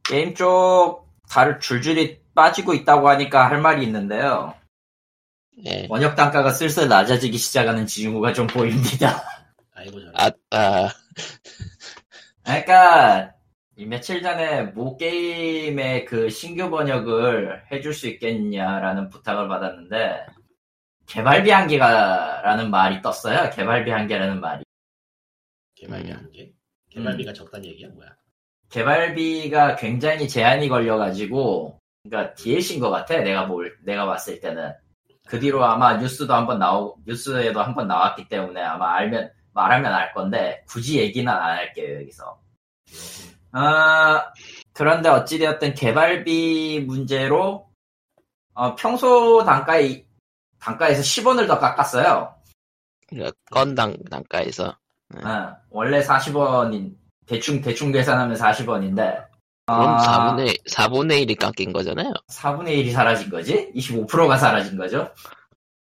게임 쪽 다를 줄줄이 빠지고 있다고 하니까 할 말이 있는데요. 예. 원역 단가가 슬슬 낮아지기 시작하는 징후가 좀 보입니다. 아이고 저래. 아, 아, 그러니까 이 며칠 전에 모 게임의 그 신규 번역을 해줄 수 있겠냐라는 부탁을 받았는데 개발비 한계가라는 말이 떴어요. 개발비 한계라는 말이. 개발비 음. 한계. 개발비가 적다는 얘기야 뭐야? 개발비가 굉장히 제한이 걸려가지고 그러니까 DLC인 것 같아. 내가 볼 내가 봤을 때는 그 뒤로 아마 뉴스도 한번 나오 뉴스에도 한번 나왔기 때문에 아마 알면 말하면 알 건데 굳이 얘기는 안 할게요 여기서. 아, 그런데 어찌되었든 개발비 문제로 어, 평소 단가에 단가에서 10원을 더 깎았어요. 그 건당 단가에서. 어, 원래 40원인 대충 대충 계산하면 40원인데 그럼 4분의, 4분의 1이 깎인 거잖아요. 4분의 1이 사라진 거지? 25%가 사라진 거죠?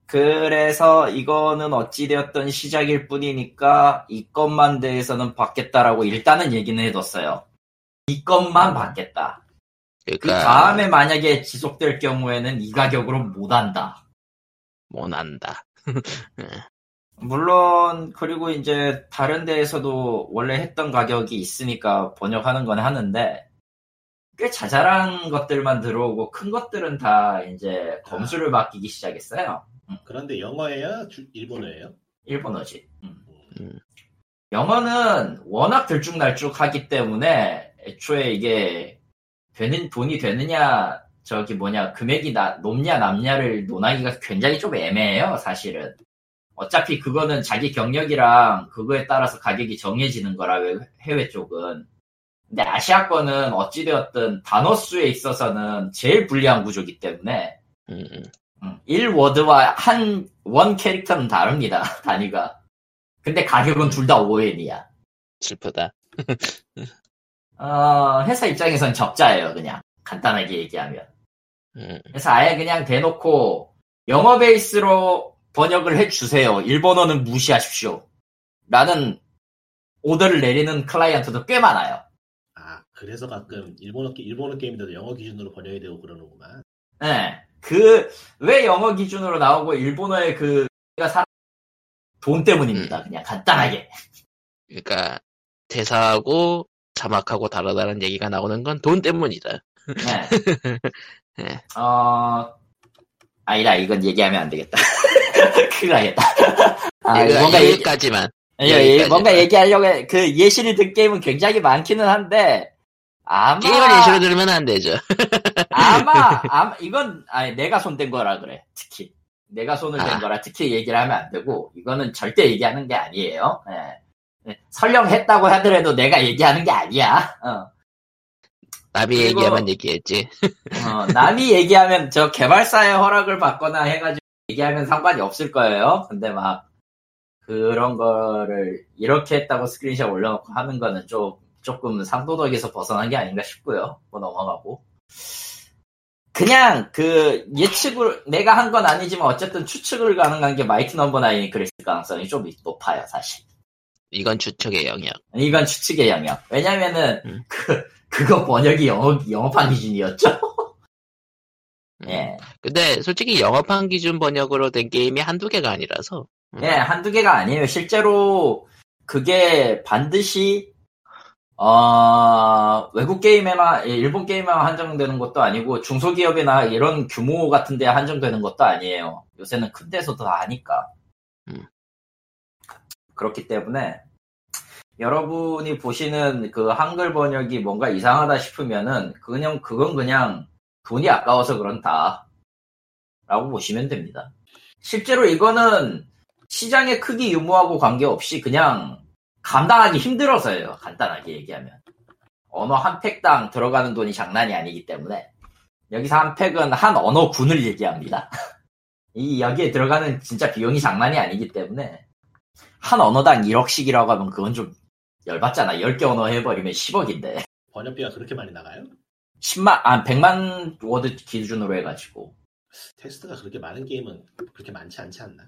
그래서 이거는 어찌되었던 시작일 뿐이니까 이 것만 대해서는 받겠다라고 일단은 얘기는 해뒀어요. 이 것만 받겠다. 그 그러니까, 다음에 만약에 지속될 경우에는 이 가격으로 못 한다. 못한다. [LAUGHS] 물론 그리고 이제 다른 데에서도 원래 했던 가격이 있으니까 번역하는 건 하는데 꽤 자잘한 것들만 들어오고 큰 것들은 다 이제 검수를 맡기기 시작했어요. 그런데 영어예요? 주- 일본어예요? 일본어지. 음. 음. 영어는 워낙 들쭉날쭉하기 때문에 애초에 이게 되는 돈이 되느냐 저기 뭐냐 금액이 나, 높냐 남냐를 논하기가 굉장히 좀 애매해요 사실은 어차피 그거는 자기 경력이랑 그거에 따라서 가격이 정해지는 거라 외- 해외 쪽은 근데 아시아 거는 어찌되었든 단어 수에 있어서는 제일 불리한 구조기 때문에 음, 음. 음, 1워드와 한, 원 캐릭터는 다릅니다, [LAUGHS] 단위가. 근데 가격은 둘 다 5엔이야. 슬프다. [LAUGHS] 어, 회사 입장에선 적자예요, 그냥. 간단하게 얘기하면. 음, 그래서 아예 그냥 대놓고 영어 베이스로 번역을 해주세요. 일본어는 무시하십시오. 라는 오더를 내리는 클라이언트도 꽤 많아요. 아 그래서 가끔 일본어 게- 일본어 게임인데도 영어 기준으로 번역이 되고 그러는구만. 네. 그, 왜 영어 기준으로 나오고 일본어의 그, 돈 때문입니다. 그냥 간단하게. 그러니까, 대사하고 자막하고 다르다는 얘기가 나오는 건 돈 때문이다. 네. [LAUGHS] 네. 어, 아니다, 이건 얘기하면 안 되겠다. [LAUGHS] 큰일 나겠다. 아, 이거 뭔가, 얘기, 여기까지만. 예, 예. 뭔가 얘기하려고, 해. 그 예시를 든 게임은 굉장히 많기는 한데, 아마, 게임을 예시로 들으면 안 되죠. [LAUGHS] 아마, 아마, 이건, 아니, 내가 손댄 거라 그래, 특히. 내가 손을 댄 아. 거라 특히 얘기를 하면 안 되고, 이거는 절대 얘기하는 게 아니에요. 예. 예, 설령 했다고 하더라도 내가 얘기하는 게 아니야. 어. 남이 얘기하면 얘기했지. 어, 남이 얘기하면 저 개발사의 허락을 받거나 해가지고 얘기하면 상관이 없을 거예요. 근데 막 그런 거를 이렇게 했다고 스크린샷 올려놓고 하는 거는 좀 조금 상도덕에서 벗어난 게 아닌가 싶고요. 뭐 넘어가고. 그냥 그 예측을 내가 한 건 아니지만 어쨌든 추측을 가능한 게 Mighty Number Nine이 그랬을 가능성이 좀 높아요, 사실. 이건 추측의 영역. 이건 추측의 영역. 왜냐면은 음. 그 그거 번역이 영어 영어판 기준이었죠. 음. 예. 근데 솔직히 영어판 기준 번역으로 된 게임이 한두 개가 아니라서. 음. 예, 한두 개가 아니에요. 실제로 그게 반드시 어, 외국 게임에만 예, 일본 게임에만 한정되는 것도 아니고 중소기업이나 이런 규모 같은 데 한정되는 것도 아니에요. 요새는 큰 데서도 다 하니까. 음. 그렇기 때문에 여러분이 보시는 그 한글 번역이 뭔가 이상하다 싶으면은 그냥 그건 그냥 돈이 아까워서 그런다. 라고 보시면 됩니다. 실제로 이거는 시장의 크기 유무하고 관계없이 그냥 감당하기 힘들어서예요. 간단하게 얘기하면. 언어 한 팩당 들어가는 돈이 장난이 아니기 때문에 여기서 한 팩은 한 언어군을 얘기합니다. [LAUGHS] 이 여기에 들어가는 진짜 비용이 장난이 아니기 때문에 한 언어당 1억씩이라고 하면 그건 좀 열받잖아. 10개 언어 해버리면 10억인데. 번역비가 그렇게 많이 나가요? 10만, 아, 100만 word 기준으로 해가지고. 텍스트가 그렇게 많은 게임은 그렇게 많지 않지 않나?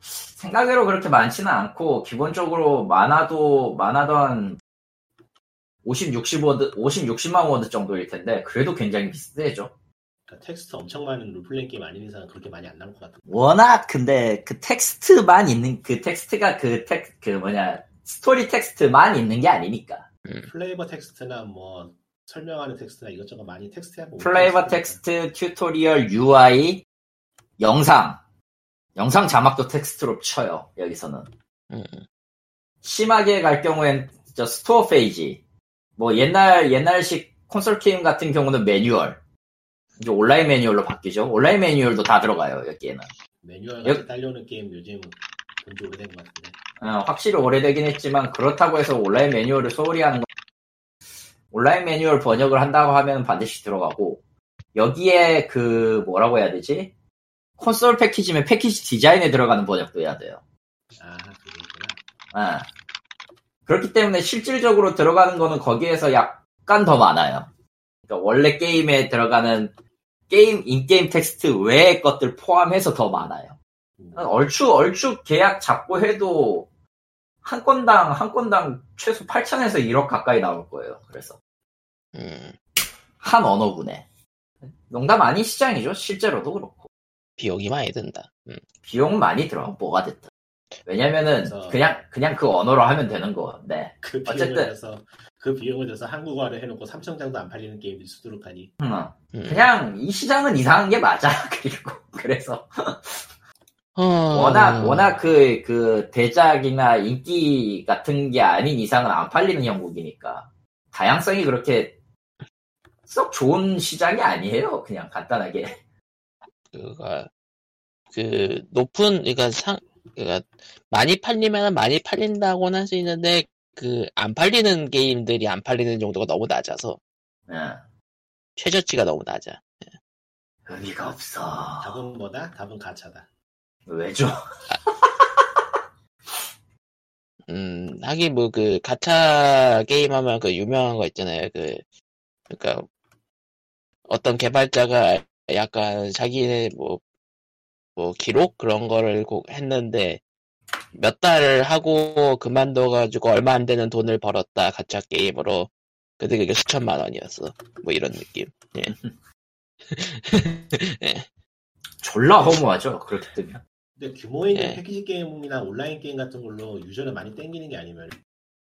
생각외로 그렇게 많지는 않고 기본적으로 많아도 많아도 한 50, 60 word, 50, 60만 word 정도일 텐데 그래도 굉장히 비싸죠. 그러니까 텍스트 엄청 많은 롤플레잉 게임 아닌 이상은 그렇게 많이 안 나올 것 같은데. 워낙 근데 그 텍스트만 있는 그 텍스트가 그 텍 그 뭐냐 스토리 텍스트만 있는 게 아니니까. flavor text나 뭐 설명하는 텍스트나 이것저것 많이 텍스트하고 flavor text, tutorial, UI, 영상. 영상 자막도 텍스트로 쳐요 여기서는. 음, 심하게 갈 경우엔 저 store page. 뭐 옛날 옛날식 콘솔 게임 같은 경우는 매뉴얼 이제 온라인 매뉴얼로 바뀌죠 온라인 매뉴얼도 다 들어가요 여기에는 매뉴얼 여- 같이 딸려오는 게임 요즘 본지 오래된 것 같은데. 어, 확실히 오래되긴 했지만 그렇다고 해서 온라인 매뉴얼을 소홀히 하는 건 온라인 매뉴얼 번역을 한다고 하면 반드시 들어가고 여기에 그 뭐라고 해야 되지 콘솔 패키지면 패키지 디자인에 들어가는 번역도 해야 돼요 아, 그거구나. 아. 그렇기 때문에 실질적으로 들어가는 거는 거기에서 약간 더 많아요. 그러니까 원래 게임에 들어가는 게임 in-game 텍스트 외의 것들 포함해서 더 많아요. 음. 얼추 얼추 계약 잡고 해도 한 건당 한 건당 최소 8천에서 1억 가까이 나올 거예요. 그래서 음, 한 언어군에 농담 아닌 시장이죠. 실제로도 그렇고 비용이 많이 든다. 음, 비용 많이 들어 뭐가 됐든. 왜냐면은 그래서- 그냥 그냥 그 언어로 하면 되는 거. 네. 그 비용을 어쨌든. 그 비용을 들여서 한국어를 해놓고 3천 장도 안 팔리는 게임이 수두룩 하니 음. 음. 그냥 이 시장은 이상한 게 맞아. [LAUGHS] 그리고 그래서 어, 워낙 워낙 그그 대작이나 인기 같은 게 아닌 이상은 안 팔리는 형국이니까 다양성이 그렇게 썩 좋은 시장이 아니에요. 그냥 간단하게. 그가 그 높은 그러니까 상 그러니까 많이 팔리면 많이 팔린다고는 할 수 있는데 그 안 팔리는 게임들이 안 팔리는 정도가 너무 낮아서 예. 최저치가 너무 낮아. 의미가 없어. 답은 뭐다? 답은 가차다. 왜죠? [LAUGHS] 음 하긴 뭐 그 가챠 게임 하면 그 유명한 거 있잖아요. 그 그러니까 어떤 개발자가 약간 자기네 뭐 뭐 기록 그런 거를 꼭 했는데 몇 달을 하고 그만둬가지고 얼마 안 되는 돈을 벌었다 가짜 게임으로 근데 그게 수천만 원이었어 뭐 이런 느낌 [LAUGHS] 졸라 허무하죠. 그렇게 뜨면. 근데 규모 있는 예. 패키지 게임이나 온라인 게임 같은 걸로 유저를 많이 땡기는 게 아니면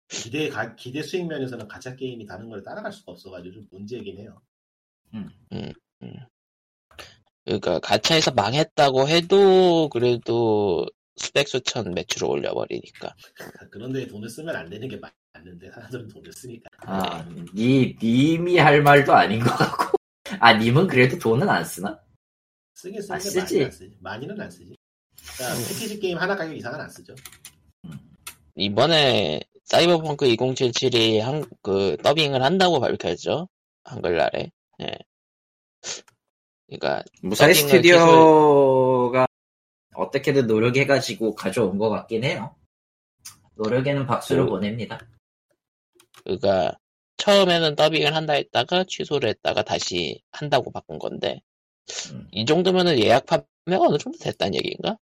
기대 가- 기대 수익 면에서는 가짜 게임이 다른 걸 따라갈 수가 없어가지고 좀 문제이긴 해요. 그러니까 가차에서 망했다고 해도 그래도 수백 수천 매출을 올려버리니까 [LAUGHS] 그런데 돈을 쓰면 안 되는 게 맞- 맞는데 사람들은 돈을 쓰니까. 아, 니 님이 할 말도 아닌 것 같고. 아, 님은 그래도 돈은 안 쓰나? 쓰긴 아, 쓰는데 쓰지. 많이는 안 쓰지. 많이는 안 쓰지. 그러니까 패키지 게임 하나 가격 이상은 안 쓰죠. 이번에 사이버펑크 2077이 한, 그, 더빙을 한다고 밝혔죠. 한글날에. 예. 그니까, 무사히 스튜디오가 어떻게든 노력해가지고 가져온 것 같긴 해요. 노력에는 박수를 그- 보냅니다. 그니까, 처음에는 더빙을 한다 했다가 취소를 했다가 다시 한다고 바꾼 건데, 음. 이 정도면은 예약 판매가 어느 정도 됐다는 얘기인가?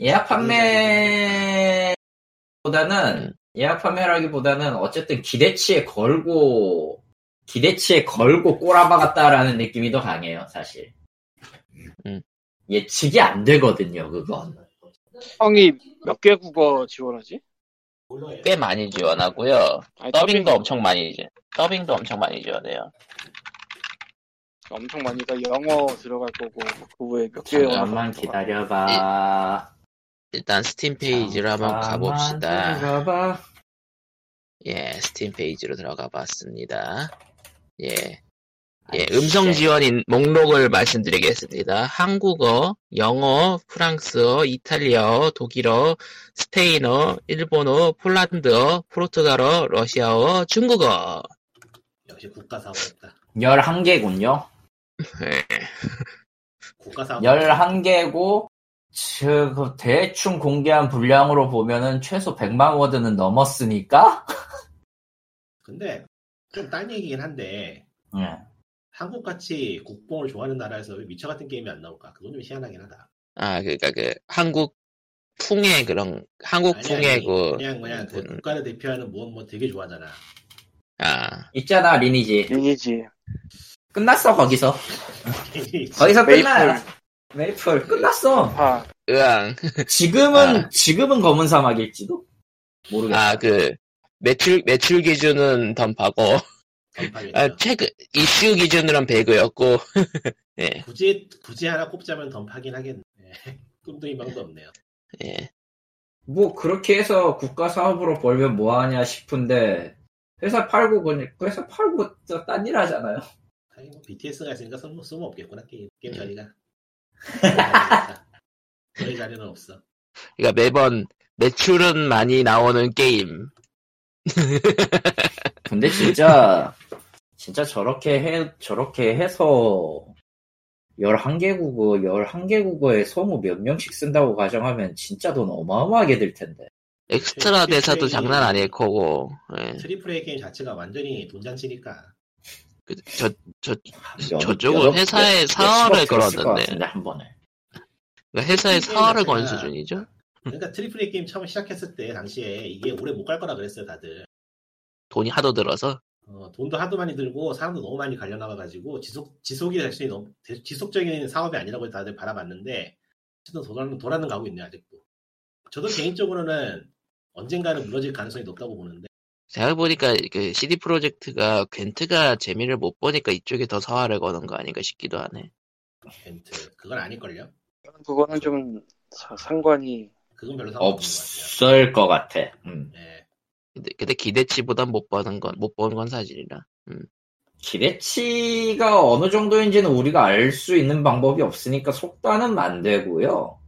예약 판매보다는 음. 예약 판매라기보다는 어쨌든 기대치에 걸고 기대치에 걸고 꼬라박았다라는 느낌이 더 강해요, 사실. 음. 예측이 안 되거든요, 그건. 형이 몇 개 국어 지원하지? 꽤 많이 지원하고요. 아니, 더빙도 더빙 엄청 많이, 지- 더빙도 엄청 많이 지원해요. 엄청 많이 다 영어 들어갈 거고 그 외에 몇 개. 잠깐만 기다려봐. 일단 스팀 페이지로 한번 가봅시다. 기다려봐. 예, 스팀 페이지로 들어가 봤습니다. 예. 예, 음성 씨. 지원인 목록을 말씀드리겠습니다. 한국어, 영어, 프랑스어, 이탈리아어, 독일어, 스페인어, 일본어, 폴란드어, 포르투갈어, 러시아어, 중국어. 역시 국가 사업이다. 11개군요. 예, 국가 사업. 11개고, 그 대충 공개한 분량으로 보면은 최소 100만 워드는 넘었으니까? 근데 좀딴 얘기긴 한데 예. 한국같이 국뽕을 좋아하는 나라에서 왜 미쳐 같은 게임이 안 나올까? 그건 좀 희한하긴 하다. 아, 그니까 그, 한국 풍의 그런, 한국 아니, 풍의 아니, 그, 그냥 그냥 그 그- 국가를 대표하는 무엇 뭐 되게 좋아하잖아. 아, 있잖아 리니지 리니지. 끝났어 거기서 거기서. 끝나요 메이플 끝났어 아, 으앙. 지금은 아. 지금은 검은 사막일지도 모르겠어 아, 그, 매출, 매출 기준은 던파고. 아, 최근, 이슈 기준으로는 배그였고, [LAUGHS] 예, 굳이 굳이 하나 꼽자면 던파긴 하겠네. [LAUGHS] 꿈도 희망도 없네요. 예. 뭐 그렇게 해서 국가 사업으로 벌면 뭐하냐 싶은데 회사 팔고 그냥 회사 팔고 딴 일 하잖아요 아니, 뭐 BTS가 있으니까 쓸모, 쓸모 없겠구나 게임 게임 음. 자리가. [LAUGHS] 저희 자리는 없어. 그러니까 매번 매출은 많이 나오는 게임. 근데 진짜 진짜 저렇게 해 저렇게 해서 11개국어 11개국어에 성우 몇 명씩 쓴다고 가정하면 진짜 돈 어마어마하게 들 텐데 엑스트라 그 대사도 장난 아닐 거고, 예. triple A 게임 자체가 완전히 돈잔치니까. 그, 저, 저, 여- 저쪽은 회사에 몇- 사활을 걸었는데. 한 번에 그러니까 회사에 게임 사활을 건 수준이죠? 그러니까 triple A 게임 처음 시작했을 때 당시에 이게 오래 못 갈 거라 그랬어요 다들. 돈이 하도 들어서. 어, 돈도 하도 많이 들고 사람도 너무 많이 갈려 나가가지고 지속 지속이 될수 있는 너무 대- 지속적인 사업이 아니라고 다들 바라봤는데 어쨌든 도라는 도라는 가고 있네요 아직도. 저도 개인적으로는 언젠가는 무너질 가능성이 높다고 보는데 생각해보니까 그 CD 프로젝트가 괜트가 재미를 못 보니까 이쪽에 더 사활을 거는 거 아닌가 싶기도 하네. 벤트 그건 아닐걸요? 그거는 좀 사- 상관이 그건 별로 상관없는 것 없을 것 같아 음. 예. 근데, 근데 기대치보단 못 버는 건, 못 보는 건 사실이라. 기대치가 어느 정도인지는 우리가 알 수 있는 방법이 없으니까 속단은 안 되고요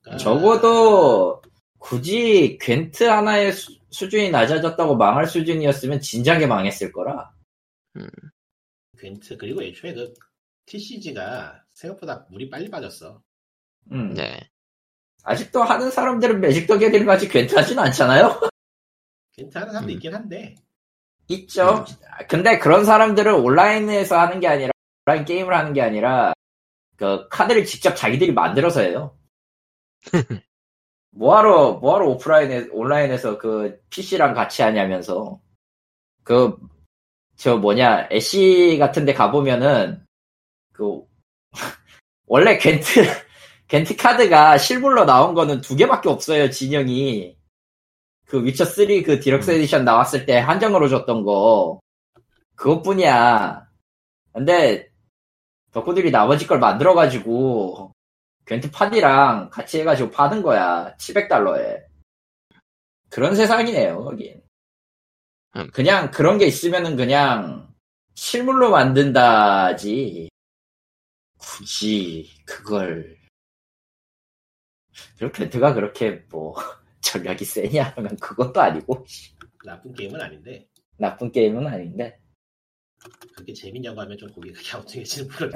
그러니까 적어도 굳이 괜트 하나의 수, 수준이 낮아졌다고 망할 수준이었으면 진작에 망했을 거라. 벤트 그리고 애초에 그 TCG가 생각보다 물이 빨리 빠졌어. 음. 네. 아직도 하는 사람들은 매직 더 게더링 괜트 하진 않잖아요? [LAUGHS] 하는 사람도 음. 있긴 한데 있죠. 근데 그런 사람들은 온라인에서 하는 게 아니라, 온라인 게임을 하는 게 아니라, 그 카드를 직접 자기들이 만들어서 해요. [LAUGHS] 뭐하러, 뭐하러 오프라인에, 온라인에서 그 PC랑 같이 하냐면서. 그, 저 뭐냐, 애쉬 같은 데 가보면은, 그, [LAUGHS] 원래 겐트, 겐트 카드가 실물로 나온 거는 두 개밖에 없어요, 진영이. 그 위쳐3 그 deluxe edition 나왔을 때 한정으로 줬던 거. 그것뿐이야. 근데, 덕후들이 나머지 걸 만들어가지고, 겐트 판이랑 같이 해가지고 파는 거야. 700달러에. 그런 세상이네요, 거긴. 음. 그냥 그런 게 있으면은 그냥 실물로 만든다지. 굳이 그걸. 겐트가 그렇게 뭐 [LAUGHS] 전략이 세냐? 하면 그것도 아니고. 나쁜 게임은 아닌데. 나쁜 게임은 아닌데. 그렇게 재밌냐고 하면 좀 고개가 갸우뚱해지는 그런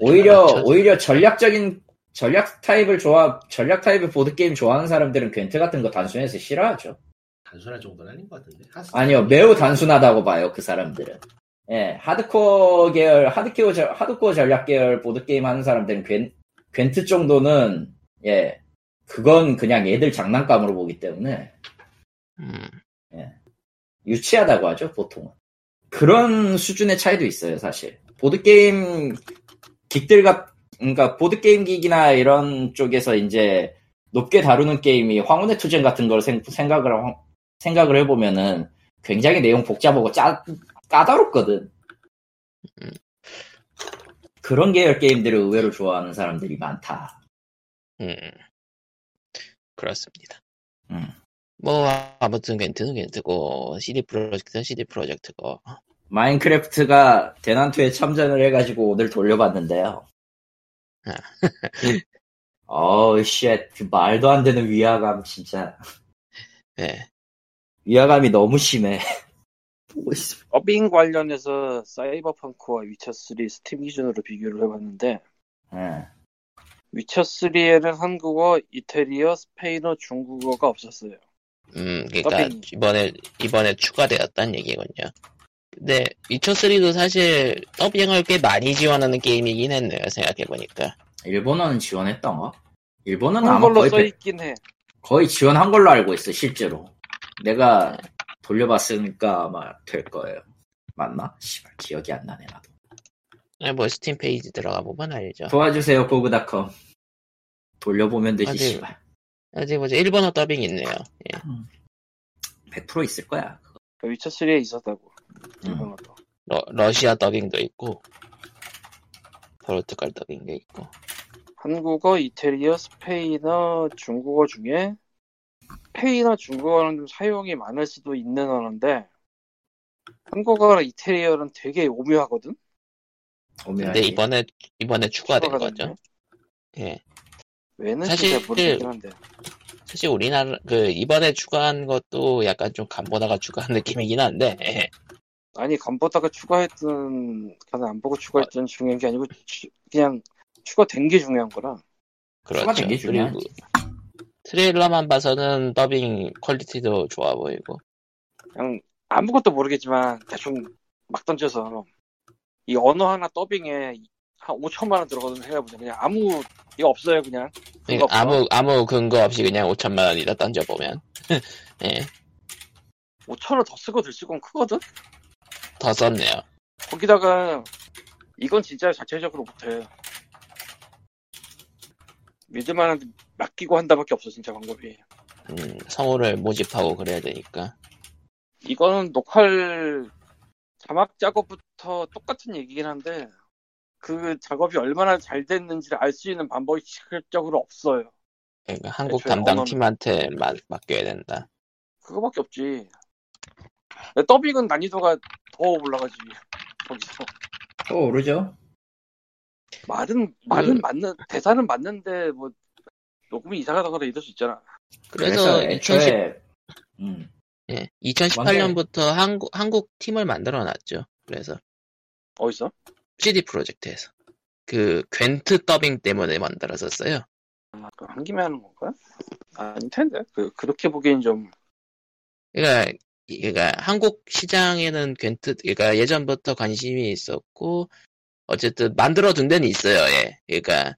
오히려 오히려 전략적인 전략 타입을 좋아 전략 타입의 보드 게임 좋아하는 사람들은 겐트 같은 거 단순해서 싫어하죠. 단순할 정도는 아닌 것 같은데. 아니요 매우 단순하다고 봐요 그 사람들은. 예 하드코어 계열 하드코어 전- 하드코어 전략 계열 보드 게임 하는 사람들은 겐, 겐트 정도는 예 그건 그냥 애들 장난감으로 보기 때문에 음, 유치하다고 하죠, 보통은. 그런 수준의 차이도 있어요, 사실. 보드게임 같, 그러니까 보드게임 기기나 이런 쪽에서 이제 높게 다루는 게임이 황혼의 투쟁 같은 걸 생, 각을 생각을 해보면은 굉장히 내용 복잡하고 짜, 까다롭거든. 음. 그런 계열 게임들을 의외로 좋아하는 사람들이 많다. 음. 그렇습니다. 음. 뭐, 아무튼 겐트는 겐트고, CD 프로젝트는 CD 프로젝트고, 마인크래프트가 대난투에 참전을 해가지고 오늘 돌려봤는데요. 아. [LAUGHS] 어우, shit. 그 말도 안 되는 위화감, 진짜. 예. 위화감이 너무 심해. [LAUGHS] 보고 있어. 더빙 관련해서 사이버펑크와 위쳐3 스팀 기준으로 비교를 해봤는데 예. 위쳐3에는 한국어, 이태리어, 스페인어, 중국어가 없었어요. 음, 그니까, 더빙. 이번에, 이번에 추가되었다는 얘기군요. 근데, 위쳐3도 사실, 더빙을 꽤 많이 지원하는 게임이긴 했네요, 생각해보니까. 일본어는 지원했던가? 일본어는 아마 거의, 배- 써있긴 해. 거의 지원한 걸로 알고 있어, 실제로. 내가 돌려봤으니까 아마 될 거예요. 맞나? 씨발 기억이 안 나네 나도. 아니, 뭐 스팀 페이지 들어가 보면 알죠. 도와주세요 고그닷컴. 돌려보면 되지 어디? 씨발. 어디 보자. 일본어 더빙 있네요. 예. 100% 있을 거야. 그 위쳐 3에 있었다고. 음. 일본어도. 러, 러시아 더빙도 있고 포르투갈 더빙도 있고 한국어, 이태리어, 스페인어, 중국어 중에 스페인어, 중국어는 좀 사용이 많을 수도 있는 언어인데 한국어랑 이태리어는 되게 오묘하거든. 근데 이번에 이번에 추가된 거죠. 예. 왜는 사실 모르겠긴 한데. 사실 우리나라 그 이번에 추가한 것도 약간 좀 간보다가 추가한 느낌이긴 한데 예. 아니 간보다가 추가했든 간 안 보고 추가했든 중요한 게 아니고 추- 그냥 추가된 게 중요한 거라. 그렇죠. 게 중요하지. 그리고 트레일러만 봐서는 더빙 quality도 좋아 보이고 그냥 아무것도 모르겠지만 대충 막 던져서 이 언어 하나 더빙에 한 5천만 원 들어가든 해보자. 그냥 아무 이거 없어요 그냥. 그러니까. 아무 아무 근거 없이 그냥 5천만 원이다 던져 보면 [LAUGHS] 예. 5천 원더 쓰고 들 쓰고 크거든. 더 썼네요. 거기다가 이건 진짜 자체적으로 못해. 믿을만한 맡기고 한다밖에 없어 진짜 방법이. 음, 성우를 모집하고 그래야 되니까 이거는 녹화를 자막 작업부터 똑같은 얘기긴 한데 그 작업이 얼마나 잘 됐는지를 알 수 있는 방법이 직접적으로 없어요. 그러니까 한국 담당 팀한테 맡, 맡겨야 된다. 그거밖에 없지. 더빙은 난이도가 더 올라가지. 거기서 또 오르죠. 말은 말은 그- 맞는 대사는 맞는데 뭐 녹음이 이상하다거나 이럴 수 있잖아. 그래서, 그래서 2010, 애초에 음, 예, 2018년부터 한국 한국 팀을 만들어 놨죠. 그래서 어디서? CD 프로젝트에서 그 괜트 더빙 때문에 만들었었어요. 아, 한 김에 하는 건가? 아닐 텐데. 그 그렇게 보기엔 좀 그러니까 그러니까 한국 시장에는 괜트 그러니까 예전부터 관심이 있었고 어쨌든 만들어 둔 데는 있어요. 예. 그러니까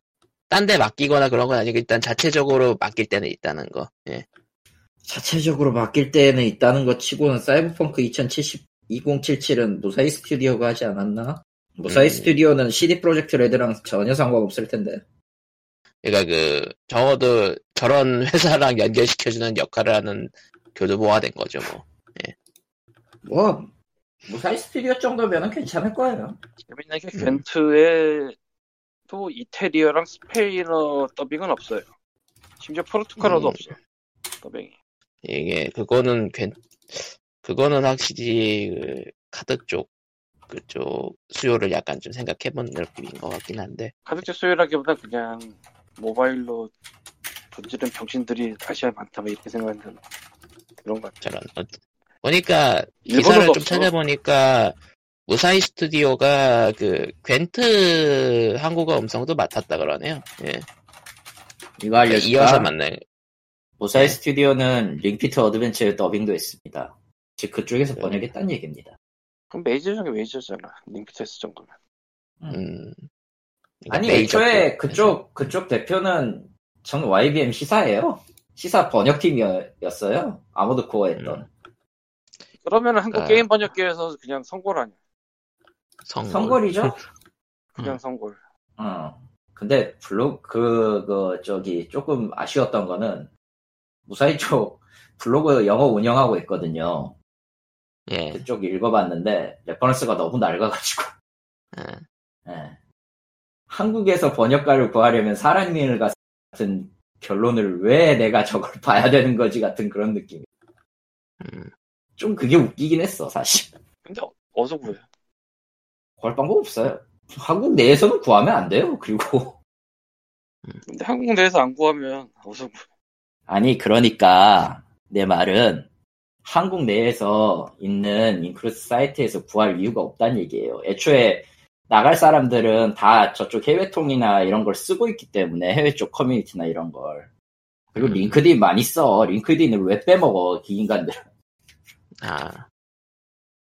딴 데 맡기거나 그런 건 아니고 일단 자체적으로 맡길 때는 있다는 거. 예. 자체적으로 바뀔 때는 있다는 것 치고는 사이버펑크 2070 2077은 무사히 스튜디오가 하지 않았나? 무사히 음. 스튜디오는 CD 프로젝트 레드랑 전혀 상관없을 텐데. 그러니까 그 적어도 저런 회사랑 연결시켜주는 역할을 하는 교두보가 된 거죠. 뭐. 뭐 무사히 스튜디오 정도면은 괜찮을 거예요. 재밌는 게 음. 괜트에 또 이태리어랑 스페인어 더빙은 없어요. 심지어 포르투갈어도 음. 없어. 더빙이. 이게 그거는 괜 그거는 확실히 그 카드 쪽 그쪽 수요를 약간 좀 생각해본 느낌인 것 같긴 한데 카드제 수요라기보다 그냥 모바일로 던지는 병신들이 아시아에 많다 뭐 이렇게 생각하는 그런 것 같아. 저런 어, 보니까 기사를 일본어도 좀 없어. 찾아보니까 무사히 스튜디오가 그 괜트 한국어 음성도 맡았다 그러네요. 예. 이거 알려줄까? 이어서 만나 요. 무사히 네. 스튜디오는 링피트 어드벤처의 더빙도 했습니다. 즉 그쪽에서 네. 번역했다는 얘기입니다. 그럼 메이저 중에 메이저잖아. 링크테스 정도면. 음. 아니 메이저 애초에 쪽. 그쪽 그쪽 대표는 전 YBM 시사예요. 시사 번역팀이었어요. 아무도 코어했던. 음. 그러면은 한국 아. 게임 번역계에서 그냥 선골 아니야. 성골. 선거리죠? [LAUGHS] 그냥 음. 선골. 어. 근데 블로그 그, 그 저기 조금 아쉬웠던 거는 무사히 쪽 블로그 영어 운영하고 있거든요. 예. 그쪽 읽어봤는데 레퍼런스가 너무 낡아가지고 예. 예. 한국에서 번역가를 구하려면 사람인 같은 결론을 왜 내가 저걸 [LAUGHS] 봐야 되는 거지 같은 그런 느낌. 음. 좀 그게 웃기긴 했어 사실. 근데 어- 어디서 구해? 구할 방법 없어요. 한국 내에서는 구하면 안 돼요. 그리고 근데 한국 내에서 안 구하면 어디서 구해? 아니 그러니까 내 말은 한국 내에서 있는 인크루트 사이트에서 구할 이유가 없다는 얘기예요. 애초에 나갈 사람들은 다 저쪽 해외통이나 이런 걸 쓰고 있기 때문에 해외 쪽 커뮤니티나 이런 걸. 그리고 음. 링크드인 많이 써. 링크드인을 왜 빼먹어, 이 인간들. 아.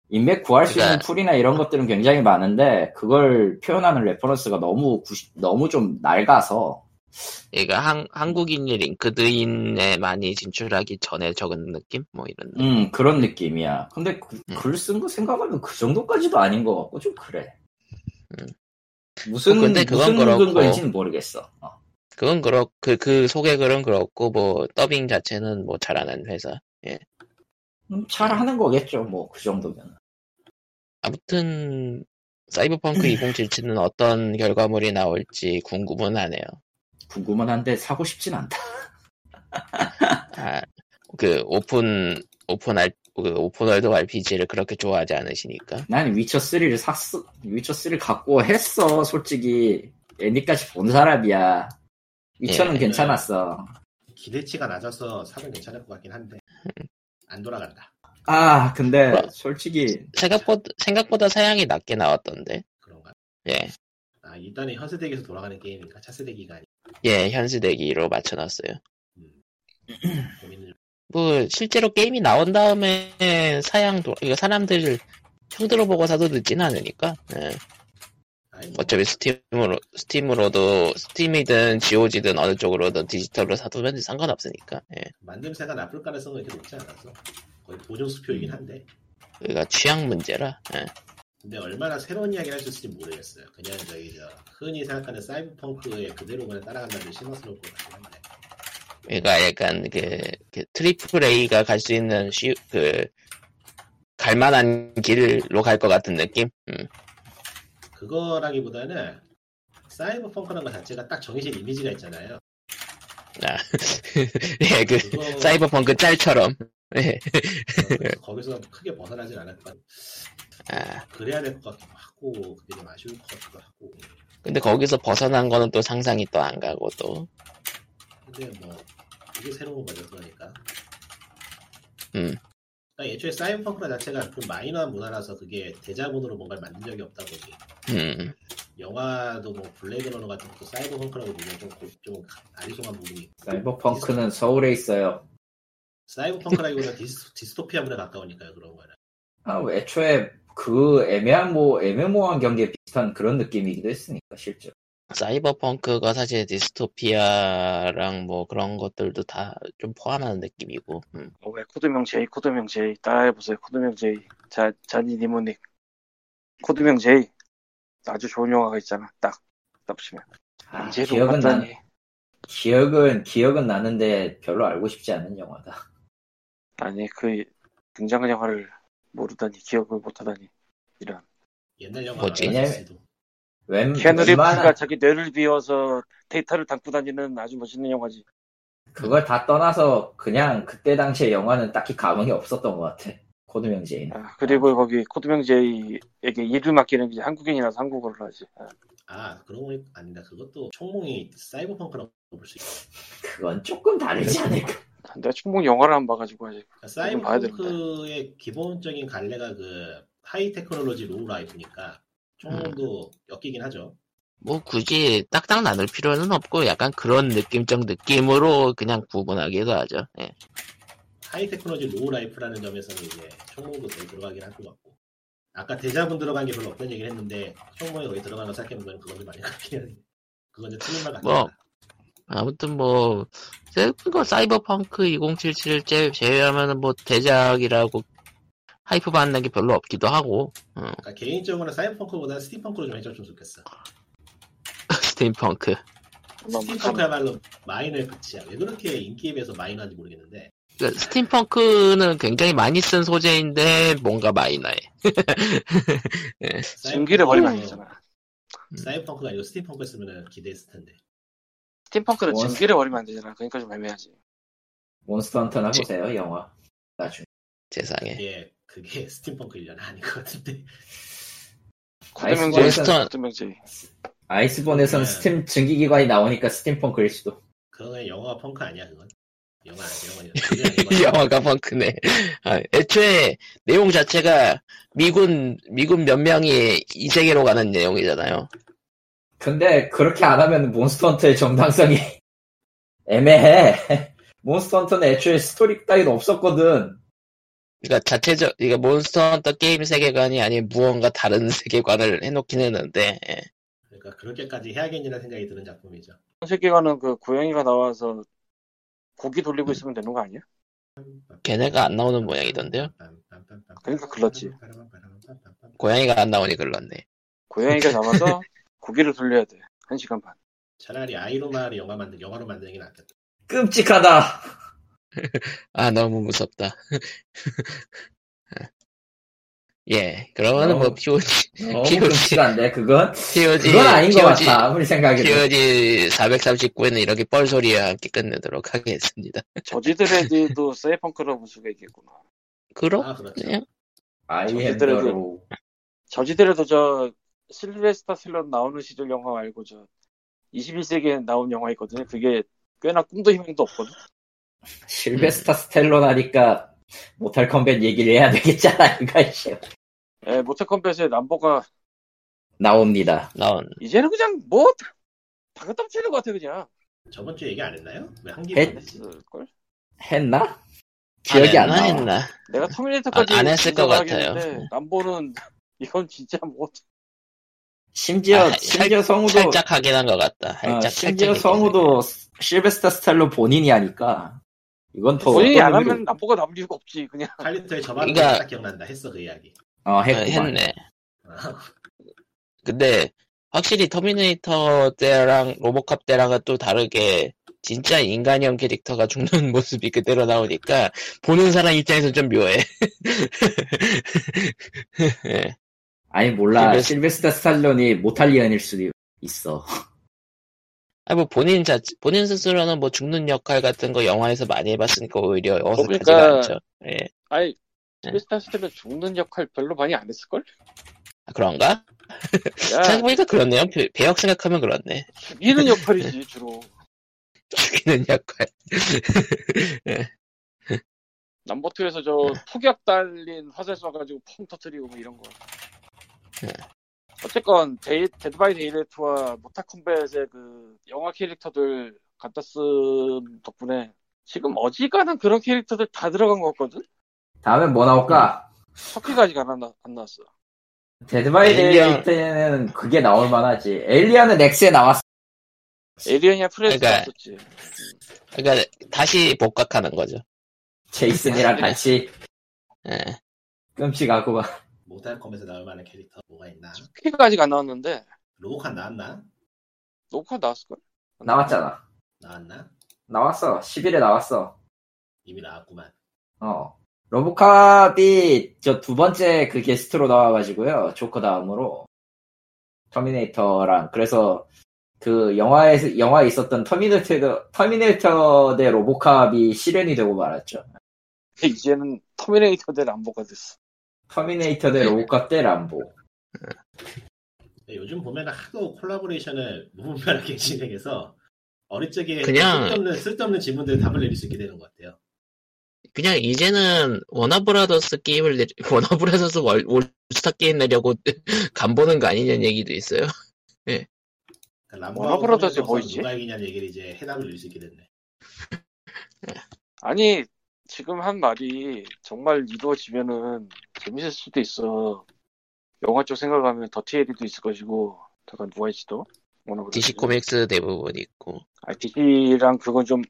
인맥 구할 수 있는 그러니까- pool이나 이런 것들은 굉장히 많은데, 그걸 표현하는 reference가 너무, 구시- 너무 좀 낡아서, 그러니까 한, 한국인이 링크드인에 많이 진출하기 전에 적은 느낌? 뭐 이런 느낌. 음 그런 느낌이야. 근데 그, 음. 글쓴 거 생각하면 그 정도까지도 아닌 것 같고 좀 그래. 음. 무슨 어, 근데 그건 무슨. 근거인지는 모르겠어. 어. 그건 그렇, 그, 그 소개 글은 그렇고, 뭐, 더빙 자체는 뭐 잘하는 회사. 음, 잘 하는 거겠죠. 뭐 그 정도면. 아무튼, 사이버펑크 [LAUGHS] 2077은 어떤 결과물이 나올지 궁금은 하네요. 궁금은 한데 사고 싶진 않다. [LAUGHS] 아, 그, open, open R, 그 open world RPG를 그렇게 좋아하지 않으시니까. 난 위쳐 3를 샀어. 위쳐 3를 갖고 했어. 솔직히 애니까지 본 사람이야. 위쳐는 예. 괜찮았어. 기대치가 낮아서 사면 괜찮을 것 같긴 한데 안 돌아간다. 아 근데 뭐야? 솔직히 생각보다, 생각보다 사양이 낮게 나왔던데. 그런가? 예. 아 일단은 현세대기에서 돌아가는 게임이니까 차세대기가 아니. 예, 현수대기로 맞춰놨어요. 음. 뭐, 실제로 게임이 나온 다음에 사양, 도, 이거 사람들 형들어 보고 사도 늦진 않으니까. 예. 어차피 스팀으로, 스팀으로도, 스팀이든 GOG든 어느 쪽으로든 디지털로 사도 상관없으니까. 예. 만듦새가 나쁠 가능성은 이렇게 높지 않아서 거의 보정 수표이긴 한데 그러니까 취향 문제라. 예. 근데 얼마나 새로운 이야기를 할 수 있을지 모르겠어요. 그냥 저기 저 흔히 생각하는 사이버펑크의 그대로 그냥 따라간다는 게 실망스러울 것 같긴 한데 그러니까 약간 그, 그 triple A가 갈 수 있는 쉬, 그, 갈만한 길로 갈 것 같은 느낌? 음. 그거라기보다는 사이버펑크라는 것 자체가 딱 정해진 이미지가 있잖아요. 아, [LAUGHS] 예, 그, 그거 사이버펑크 짤처럼. 예. 그래서 거기서 크게 벗어나진 않을 것 같고 아, 그래야 될 것 같기도 하고 그게 좀 아쉬울 것 같기도 하고 근데 거기서 벗어난 거는 또 상상이 또 안 가고 또. 근데 뭐 이게 새로운 거죠 그러니까 음. 그러니까 애초에 사이버펑크 자체가 그 마이너한 문화라서 그게 대자본으로 뭔가를 만든 적이 없다 보니 음. 영화도 뭐 블레이드 러너 같은 것도 사이버펑크라고 보면 좀, 고- 좀 아리송한 부분이 사이버펑크는 서울에 있어요. 사이버펑크라기보다 디스, 디스토피아물에 가까우니까요 그런 거는 아, 애초에 그 애매한 뭐 애매모호한 경기에 비슷한 그런 느낌이기도 했으니까 실제. 사이버펑크가 사실 디스토피아랑 뭐 그런 것들도 다 좀 포함하는 느낌이고. 음. 어, 왜 코드명 J, 코드명 J 따라해보세요. 코드명 J. 자, Johnny Mnemonic. 코드명 J. 아주 좋은 영화가 있잖아. 딱, 딱 보시면. 아, 기억은 나. 기억은 기억은 나는데 별로 알고 싶지 않은 영화다. 아니, 그, 등장한 영화를 모르다니, 기억을 못하다니. 이런. 옛날 영화 뭐지? 웬 웬만한 자기 뇌를 비워서 데이터를 담고 다니는 아주 멋있는 영화지. 그걸 다 떠나서 그냥 그때 당시에 영화는 딱히 감흥이 없었던 것 같아. 코드명 J는. 아, 그리고 거기 코드명 J에게 일을 맡기는 게 한국인이라서 한국어를 하지. 아, 아 그런 거 아니다 그것도 총몽이 사이버펑크라고 볼 수 있어 그건 조금 다르지 않을까. 내가 충분히 영화를 안 봐가지고 아직. 그러니까 사이버펑크의 기본적인 갈래가 그 high technology low life니까 총몽도 엮이긴 하죠 뭐 굳이 딱딱 나눌 필요는 없고 약간 그런 느낌적 느낌으로 그냥 구분하기도 하죠. 예. high technology low life라는 점에서는 이제 총몽도 거의 들어가긴 할 것 같고 아까 대자본 들어간 게 별로 없다는 얘기를 했는데 총몽이 거기 들어간 거 생각해보면 그건 좀 많이 [LAUGHS] 같긴 하네 그건 좀 틀린 말 같긴 뭐, 아무튼 뭐 그거 사이버펑크 2077 제- 제외하면은 뭐 대작이라고 hype 받는 게 별로 없기도 하고 어, 그러니까 개인적으로는 사이버펑크보다 스팀펑크로 좀 해줬으면 좋겠어. [LAUGHS] 스팀펑크. 스팀펑크야말로 마이너의 끝이야. 왜 그렇게 인기에 비해서 마이너한지 모르겠는데. 그러니까 스팀펑크는 굉장히 많이 쓴 소재인데 뭔가 마이너해. [LAUGHS] 증기를 버리면 안 사이버펑크- 되잖아. 사이버펑크가 아니고 스팀펑크 했으면 기대했을 텐데 스팀펑크는 원- 증기를 버리면 안 되잖아. 그러니까 좀 애매하지. 몬스터 헌터나 지- 보세요 영화. 나중에. 세상에. 이게 그게 스팀펑크일려나 아닌 것 같은데 코드명 J. Iceborne에서는 네. 스팀 증기기관이 나오니까 스팀펑크일 수도. 그건 영화가 펑크 아니야 그건 영화 아니야 영화 [LAUGHS] 영화가 펑크네. 아, 애초에 내용 자체가 미군 미군 몇 명이 이세계로 가는 내용이잖아요. 근데 그렇게 안 하면 몬스터 헌터의 정당성이 애매해. 몬스터 헌터는 애초에 스토리 따위도 없었거든. 그러니까 자체적 이게 몬스터 헌터 게임 세계관이 아닌 무언가 다른 세계관을 해놓긴 했는데 예. 그러니까 그렇게까지 해야겠냐는 생각이 드는 작품이죠 세계관은 그 고양이가 나와서 고기 돌리고 있으면 되는 거 아니야? 걔네가 안 나오는 모양이던데요? 그러니까 글렀지. 고양이가 안 나오니 글렀네. 고양이가 나와서 고기를 돌려야 돼. 한 시간 반. 차라리 아이로마를 영화 만들 영화로 만드는 게 낫겠다. 끔찍하다. [LAUGHS] 아, 너무 무섭다. [LAUGHS] 예, 그러면은 뭐 POG, 너무 POG. 끔찍한데 그건 POG, 그건 아닌 것 POG, 같아. 아무리 생각해도. POG 439에는 이렇게 뻘소리와 함께 끝내도록 하겠습니다. [LAUGHS] 저지드레드도 세이펑크라 부수가 있겠구나. 그렇네요. 아 그렇죠. 아이엠더로 저지드레드 저 실베스타 셀런 나오는 시절 영화 말고 저 21세기에 나온 영화 있거든요. 그게 꽤나 꿈도 희망도 없거든. 실베스타 스텔론 하니까 모탈 컴뱃 얘기를 해야 되겠잖아. 이거 씨. 예, 모태 컴뱃에 남보가 나옵니다. 나온, 이제는 그냥 뭐 다그땀 치는 것 같아 그냥. 저번 주 얘기 안 했나요? 왜한 했- 안 했지? 했을걸? 했나? 기억이 안, 했나, 나. 했나. 내가 터미네이터까지 아, 안 했을 것 같아요. 남보는 [LAUGHS] 이건 진짜 뭐 심지어 아, 살- 심지어 성우도 살짝 하긴 한 것 같다. 어, 살짝, 심지어 살짝 성우도 실베스타 스텔론 본인이 하니까 이건 더 본인이 안 의미로- 하면 남보가 남을 이유가 없지 그냥. 칼리토의 저만 그러니까- 딱 기억난다. 했어 그 이야기. 어, 얘기네. 어, 했구만. 했네. 근데 확실히 터미네이터 때랑 로보캅 때랑은 또 다르게 진짜 인간형 캐릭터가 죽는 [LAUGHS] 모습이 그대로 나오니까 보는 사람 입장에서 좀 묘해. [LAUGHS] 예. 아니 몰라 실베- 실베스타 스탈론이 모탈리언일 수도 있어. 아, 뭐 본인 자 본인 스스로는 뭐 죽는 역할 같은 거 영화에서 많이 해봤으니까 오히려 어색하지가 그러니까- 않죠. 예. 아니 네. 스페스타 스텔은 죽는 역할 별로 많이 안 했을 걸? 아, 그런가? 야 생각해보니까 그렇네요. 배, 배역 생각하면 그렇네. 죽이는 역할이지 주로. 죽이는 역할. [LAUGHS] 남보트에서 저 폭약 달린 화살 쏴가지고 펑 터트리고 뭐 이런 거. 네. 어쨌건 데이, 데드 바이 데이레트와 모타 컴뱃의 그 영화 캐릭터들 갖다 쓴 덕분에 지금 어지간한 그런 캐릭터들 다 들어간 것 같거든? 다음에 뭐 나올까? 터키가 아직 안, 나, 안 나왔어. 데드 바이 에일리언- 데이트는 그게 나올 만하지. 에일리언은 엑스에 나왔어. 에리언이야 프레스 그러니까- 나왔었지. 그러니까 다시 복각하는 거죠. 제이슨이랑 같이 예. 끔찍하고 모탈 컴뱃에서 나올 만한 캐릭터 뭐가 있나? 처키가 아직 안 나왔는데 로보캅 나왔나? 녹화 나왔을걸? 나왔잖아. 나왔나? 나왔어. 11에 나왔어. 이미 나왔구만. 어. 로보캅이 저 두 번째 그 게스트로 나와가지고요. 조커 다음으로. 터미네이터랑. 그래서 그 영화에서, 영화에 있었던 터미네이터, 터미네이터 대 로보캅이 실현이 되고 말았죠. 이제는 터미네이터 대 람보가 됐어. 터미네이터 대 로보캅 대 람보. 근데 요즘 보면 하도 콜라보레이션을 무분별하게 [LAUGHS] 진행해서 어릴 적에 그냥- 쓸데없는, 쓸데없는 질문들 답을 내릴 수 있게 되는 것 같아요. 그냥 이제는 워너브라더스 게임을 내, [LAUGHS] 워너브라더스 월, 올스타 게임 내려고 [LAUGHS] 간 보는 거 아니냐는 얘기도 있어요. 그러니까 워너브라더스에 람보하고 뭐 서로 있지? 누가 이기냐는 얘기를 이제 해답을 낼수 있게 됐네. 아니 지금 한 말이 정말 이루어지면은 재밌을 수도 있어. 영화 쪽 생각하면 더티에리도 있을 것이고 잠깐 누가 있지도. DC 코믹스 대부분 있고. 아, DC랑 그건 좀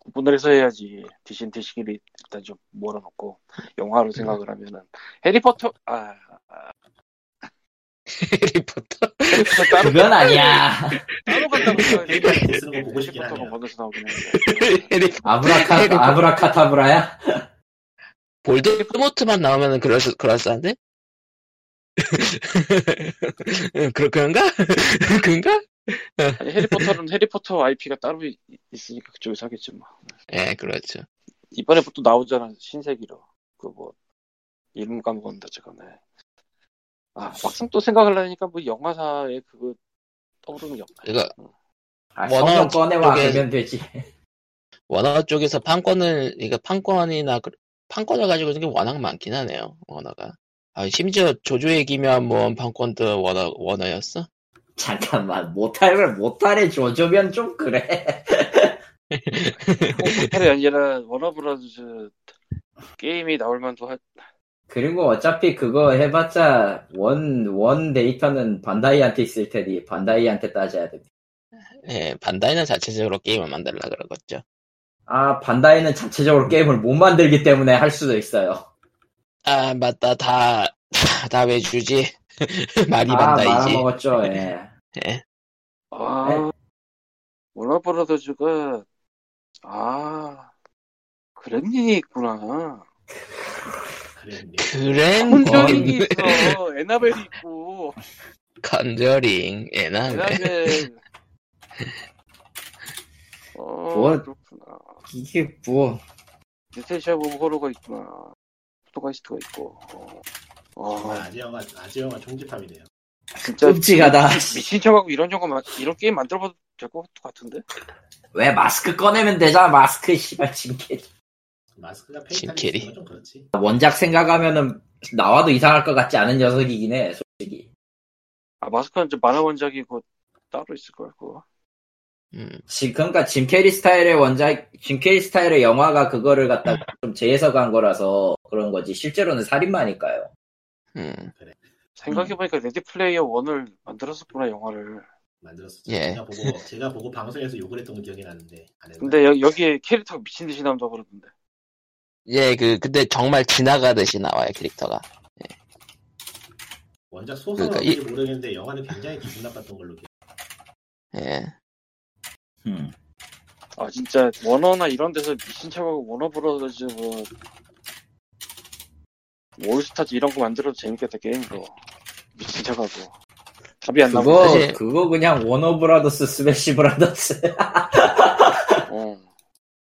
구분을 해서 해야지. DC는 DC끼리 일단 좀 몰아놓고 영화로 생각을 하면은 해리포터 아, 아 [LAUGHS] 해리포터? 그건 아니야. 따로 간다고 해서 해리포터 보고 싶긴 해리포터가. 먼저 나오긴 했는데 [LAUGHS] 아브라카, 아브라카타브라야? 볼드모트만 나오면은 그럴 수, 그럴싸한데? [LAUGHS] 그, 그런가? 그런가? 아니 해리포터는 해리포터 IP가 따로 있, 있으니까 그쪽에서 하겠지 뭐. 예, 그렇죠. 이번에 또 나오잖아 신세기로 그 뭐 이름 까먹었는데 저거네 아 막상 또 생각을 하니까 뭐 영화사에 그거 떠오르는 게 없네 이거, 아, 성명 꺼내와 쪽에- 그러면 되지. [LAUGHS] 워너 쪽에서 판권을, 이거 판권이나, 그- 판권을 가지고 있는 게 워낙 많긴 하네요, 워너가. 아, 심지어 조조의 기묘한 판권도 워너, 워너였어? 잠깐만, 못할, 못할에 조조면 좀 그래. [LAUGHS] 모탈이 아니라 워너브라더스 게임이 나올 만도 하, 그리고 어차피 그거 해봤자 원, 원 데이터는 반다이한테 있을 테니 반다이한테 따져야 돼. 예, 반다이는 자체적으로 게임을 만들라 그러겠죠. 아 반다이는 자체적으로 게임을 못 만들기 때문에 할 수도 있어요. 아, 맞다. 다, 다, 다왜 주지? [LAUGHS] 말이 아 반다이지. 말아먹었죠. 예. [LAUGHS] 예. 아, 네. 워너브라더즈가, 아, 그랜린이 있구나. [LAUGHS] 그랜, 컨저링이 건, 있어. 에나벨이 있고, 컨저링, 에나벨. [LAUGHS] 어, 뭐? 그렇구나. 이게 뭐 네테시아 보브 호러가 있구나. 포토가이스트가 있고. 어, 어, 아재 영화 총집합이네요. 진짜 끔찍하다. 미친 척하고 이런 정도 만- 이런 게임 만들어봐도 될 것 같은데? 왜 마스크 꺼내면 되잖아 마스크 씨발 진짜 마스크가 있는 건 좀 그렇지. 원작 생각하면은 나와도 이상할 것 같지 않은 녀석이긴 해 솔직히 아 마스크는 이제 만화 원작이고 따로 있을 걸 그거. 음, 지, 그러니까 짐 캐리 스타일의 원작 짐 캐리 스타일의 영화가 그거를 갖다 좀 재해석한 거라서 그런 거지 실제로는 살인마니까요 음. 생각해보니까 레디 플레이어 1을 만들었었구나 영화를. 만들었었죠. 예. 제가 보고 제가 보고 방송에서 욕을 했던 거 기억이 나는데? 근데 여, 여기에 캐릭터가 미친 듯이 나온다고 그러던데. 예, 그, 근데 정말 지나가듯이 나와요, 캐릭터가. 원작 소설은 그러니까 어떤지 모르겠는데 영화는 굉장히 기분 나빴던 걸로 기억. 예. 음. 아 진짜 워너나 이런 데서 미친 척하고 워너브라더즈 뭐 올스타즈 이런 거 만들어도 재밌겠다 게임으로 미친 척하고 답이 안 나고 그거 그거 그냥 워너 브라더스 스매시 브라더스 어. [LAUGHS]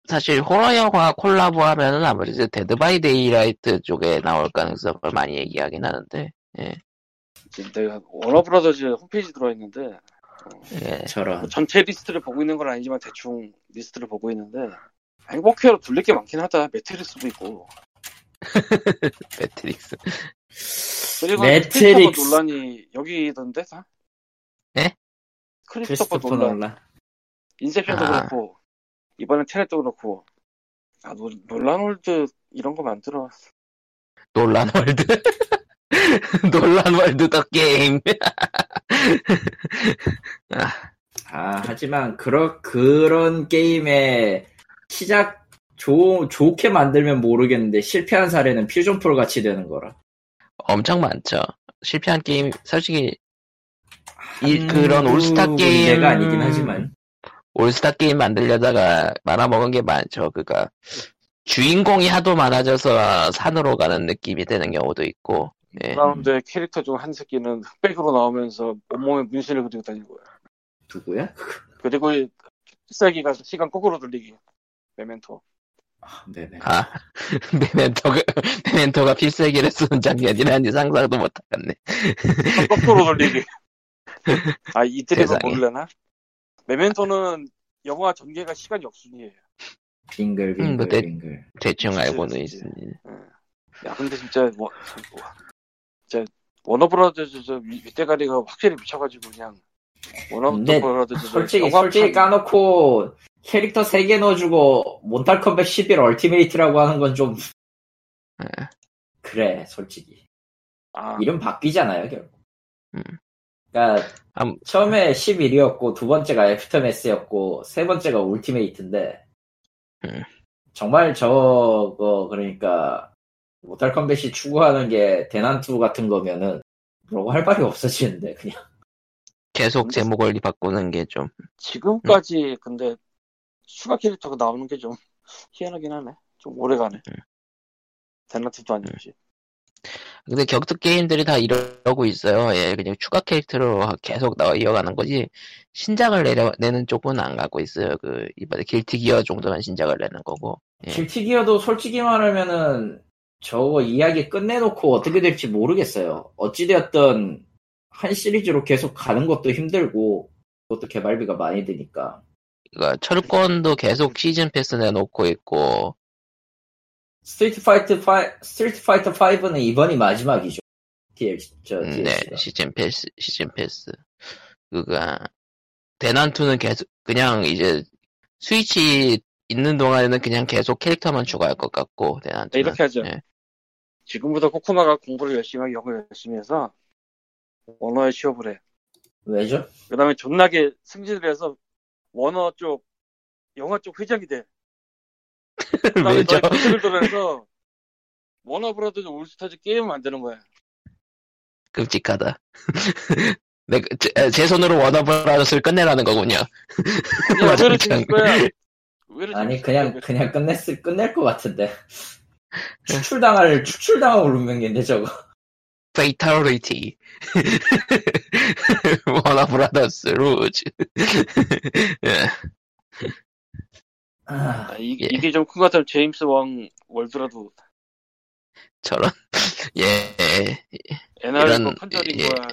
사실 호러 영화 콜라보 하면은 아무래도 데드 바이 데이라이트 쪽에 나올 가능성을 많이 얘기하긴 하는데, 지금 내가 워너브라더즈 홈페이지 들어있는데 예. 저런 전체 리스트를 보고 있는 건 아니지만 대충 리스트를 보고 있는데 행복회로 돌릴 게 많긴 하다 매트릭스도 있고 [LAUGHS] 매트릭스. 그리고 매트릭스. 놀란이 여기던데 다? 네? 크리스토퍼 크리스토퍼 놀란 놀란 인셉션도 아. 그렇고 이번엔 테넷도 그렇고 아 노, 놀란 월드 이런 거 만들어 놀란 월드. [LAUGHS] 놀란 월드 the game. [LAUGHS] 아 하지만 그런 그런 게임의 시작 좋 좋게 만들면 모르겠는데 실패한 사례는 퓨전 프로 같이 되는 거라 엄청 많죠. 실패한 게임, 솔직히, 이, 그런 올스타 게임. 군데가 아니긴 하지만 올스타 게임 만들려다가 말아먹은 게 많죠. 그니까, 주인공이 하도 많아져서 산으로 가는 느낌이 되는 경우도 있고, 예. 그라운드의 캐릭터 중 한 새끼는 흑백으로 나오면서 온몸에 문신을 그리고 다니고 누구야? 그리고 필살기가 시간 거꾸로 돌리기 메멘토 아, 네네 아, [LAUGHS] 메멘토가, 메멘토가 필살기를 쓰는 장면이라니 상상도 못하겠네. 거꾸로 돌리기 [LAUGHS] 아 세상에. 모르려나? 메멘토는 영화 전개가 시간 역순이에요 빙글 음, 빙글 뭐 내- 빙글 대충 그치, 알고는 그치. 있습니다. 야 근데 진짜 뭐 진짜 워너브라더즈 저 위- 윗대가리가 확실히 미쳐가지고 그냥 워너브라더즈 저 솔직히 솔직히 까놓고 캐릭터 3개 넣어주고 모탈 컴뱃 11 Ultimate라고 하는 건 좀 예. 그래 솔직히 아, 이름 바뀌잖아요 결국 음. 그러니까 암- 처음에 11이었고 두 번째가 Aftermath였고 세 번째가 Ultimate인데 음. 정말 저거 그러니까 모탈 컴뱃이 추구하는 게 대난투 같은 거면은 뭐라고 할 말이 없어지는데 그냥. 계속 제목을 바꾸는 게 좀, 지금까지 근데 추가 캐릭터가 나오는 게 좀 [LAUGHS] 희한하긴 하네. 좀 오래가네. 음. 대나트도 아니지 근데 격투 게임들이 다 이러고 있어요. 예, 그냥 추가 캐릭터로 계속 나와 이어가는 거지, 신작을 내려, 내는 쪽은 안 가고 있어요. 그, 이번에 길티 기어 정도만 신작을 내는 거고. 예. 길티 기어도 솔직히 말하면은 저거 이야기 끝내놓고 어떻게 될지 모르겠어요. 어찌되었든 한 시리즈로 계속 가는 것도 힘들고 그것도 개발비가 많이 드니까 그러니까 철권도 계속 season pass 내놓고 있고, 스트리트 파이터 5 스트리트 파이터 5는 이번이 마지막이죠. DLC 저 음, 네, DLC가. season pass, season pass. 그가, 대난투는 계속, 그냥 이제, 스위치 있는 동안에는 그냥 계속 캐릭터만 추가할 것 같고, 대난투는. 네, 이렇게 하죠. 예. 지금부터 코코마가 공부를 열심히 하고 영어 열심히 해서 워너에 취업을 해 왜죠? 그 다음에 존나게 승진을 해서 워너 쪽 영화 쪽 회장이 돼. 그다음에 왜죠? 너의 contact을 돌아서 워너브라더즈 올스타즈 게임 만드는 거야. 끔찍하다. [LAUGHS] 내, 제, 제 손으로 워너브라더스를 끝내라는 거군요. 야, 의외로. 재밌을 거야. 의외로 아니 재밌을 그냥 거야. 그냥 끝냈을 끝낼 것 같은데 추출당할 추출당할 울음명인데 저거 페이탈리티. 워너브라더스 루즈. 예, 아, 아, 이, 예. 이게 좀 큰 것 같아요. 제임스 왕 월드라도 저런. [LAUGHS] 예, NR과 이런, 컨저링과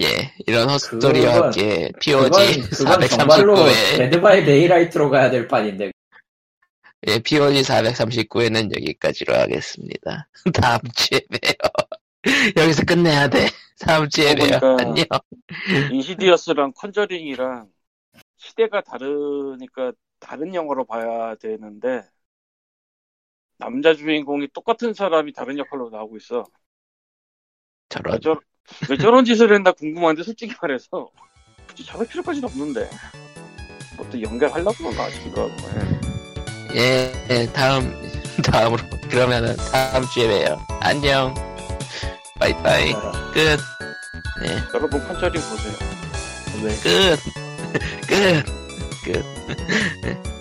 예. 이런 헛소리와 그건- 함께 POG 그건 정말로 439회, 데드 바이 데이라이트로 가야 될 판인데 예, POG 439회는 여기까지로 하겠습니다. [LAUGHS] 다음 주에 봬요. [LAUGHS] 여기서 끝내야 돼. 다음 주에 봬요. 그러니까 안녕. 인시디어스랑 컨저링이랑 시대가 다르니까 다른 영화로 봐야 되는데 남자 주인공이 똑같은 사람이 다른 역할로 나오고 있어. 저런. 왜, 저, 왜 저런 짓을 했나 궁금한데 솔직히 말해서 굳이 저럴 필요까지는 없는데 뭐또 연결하려고 그런가 하고 예. 예, 예, 다음, [LAUGHS] 다음으로. 그러면은 다음 주에 봬요. 안녕. 바이바이. 끝. 네, 여러분 컨저링 보세요. 왜 끝. [LAUGHS] 끝. 끝.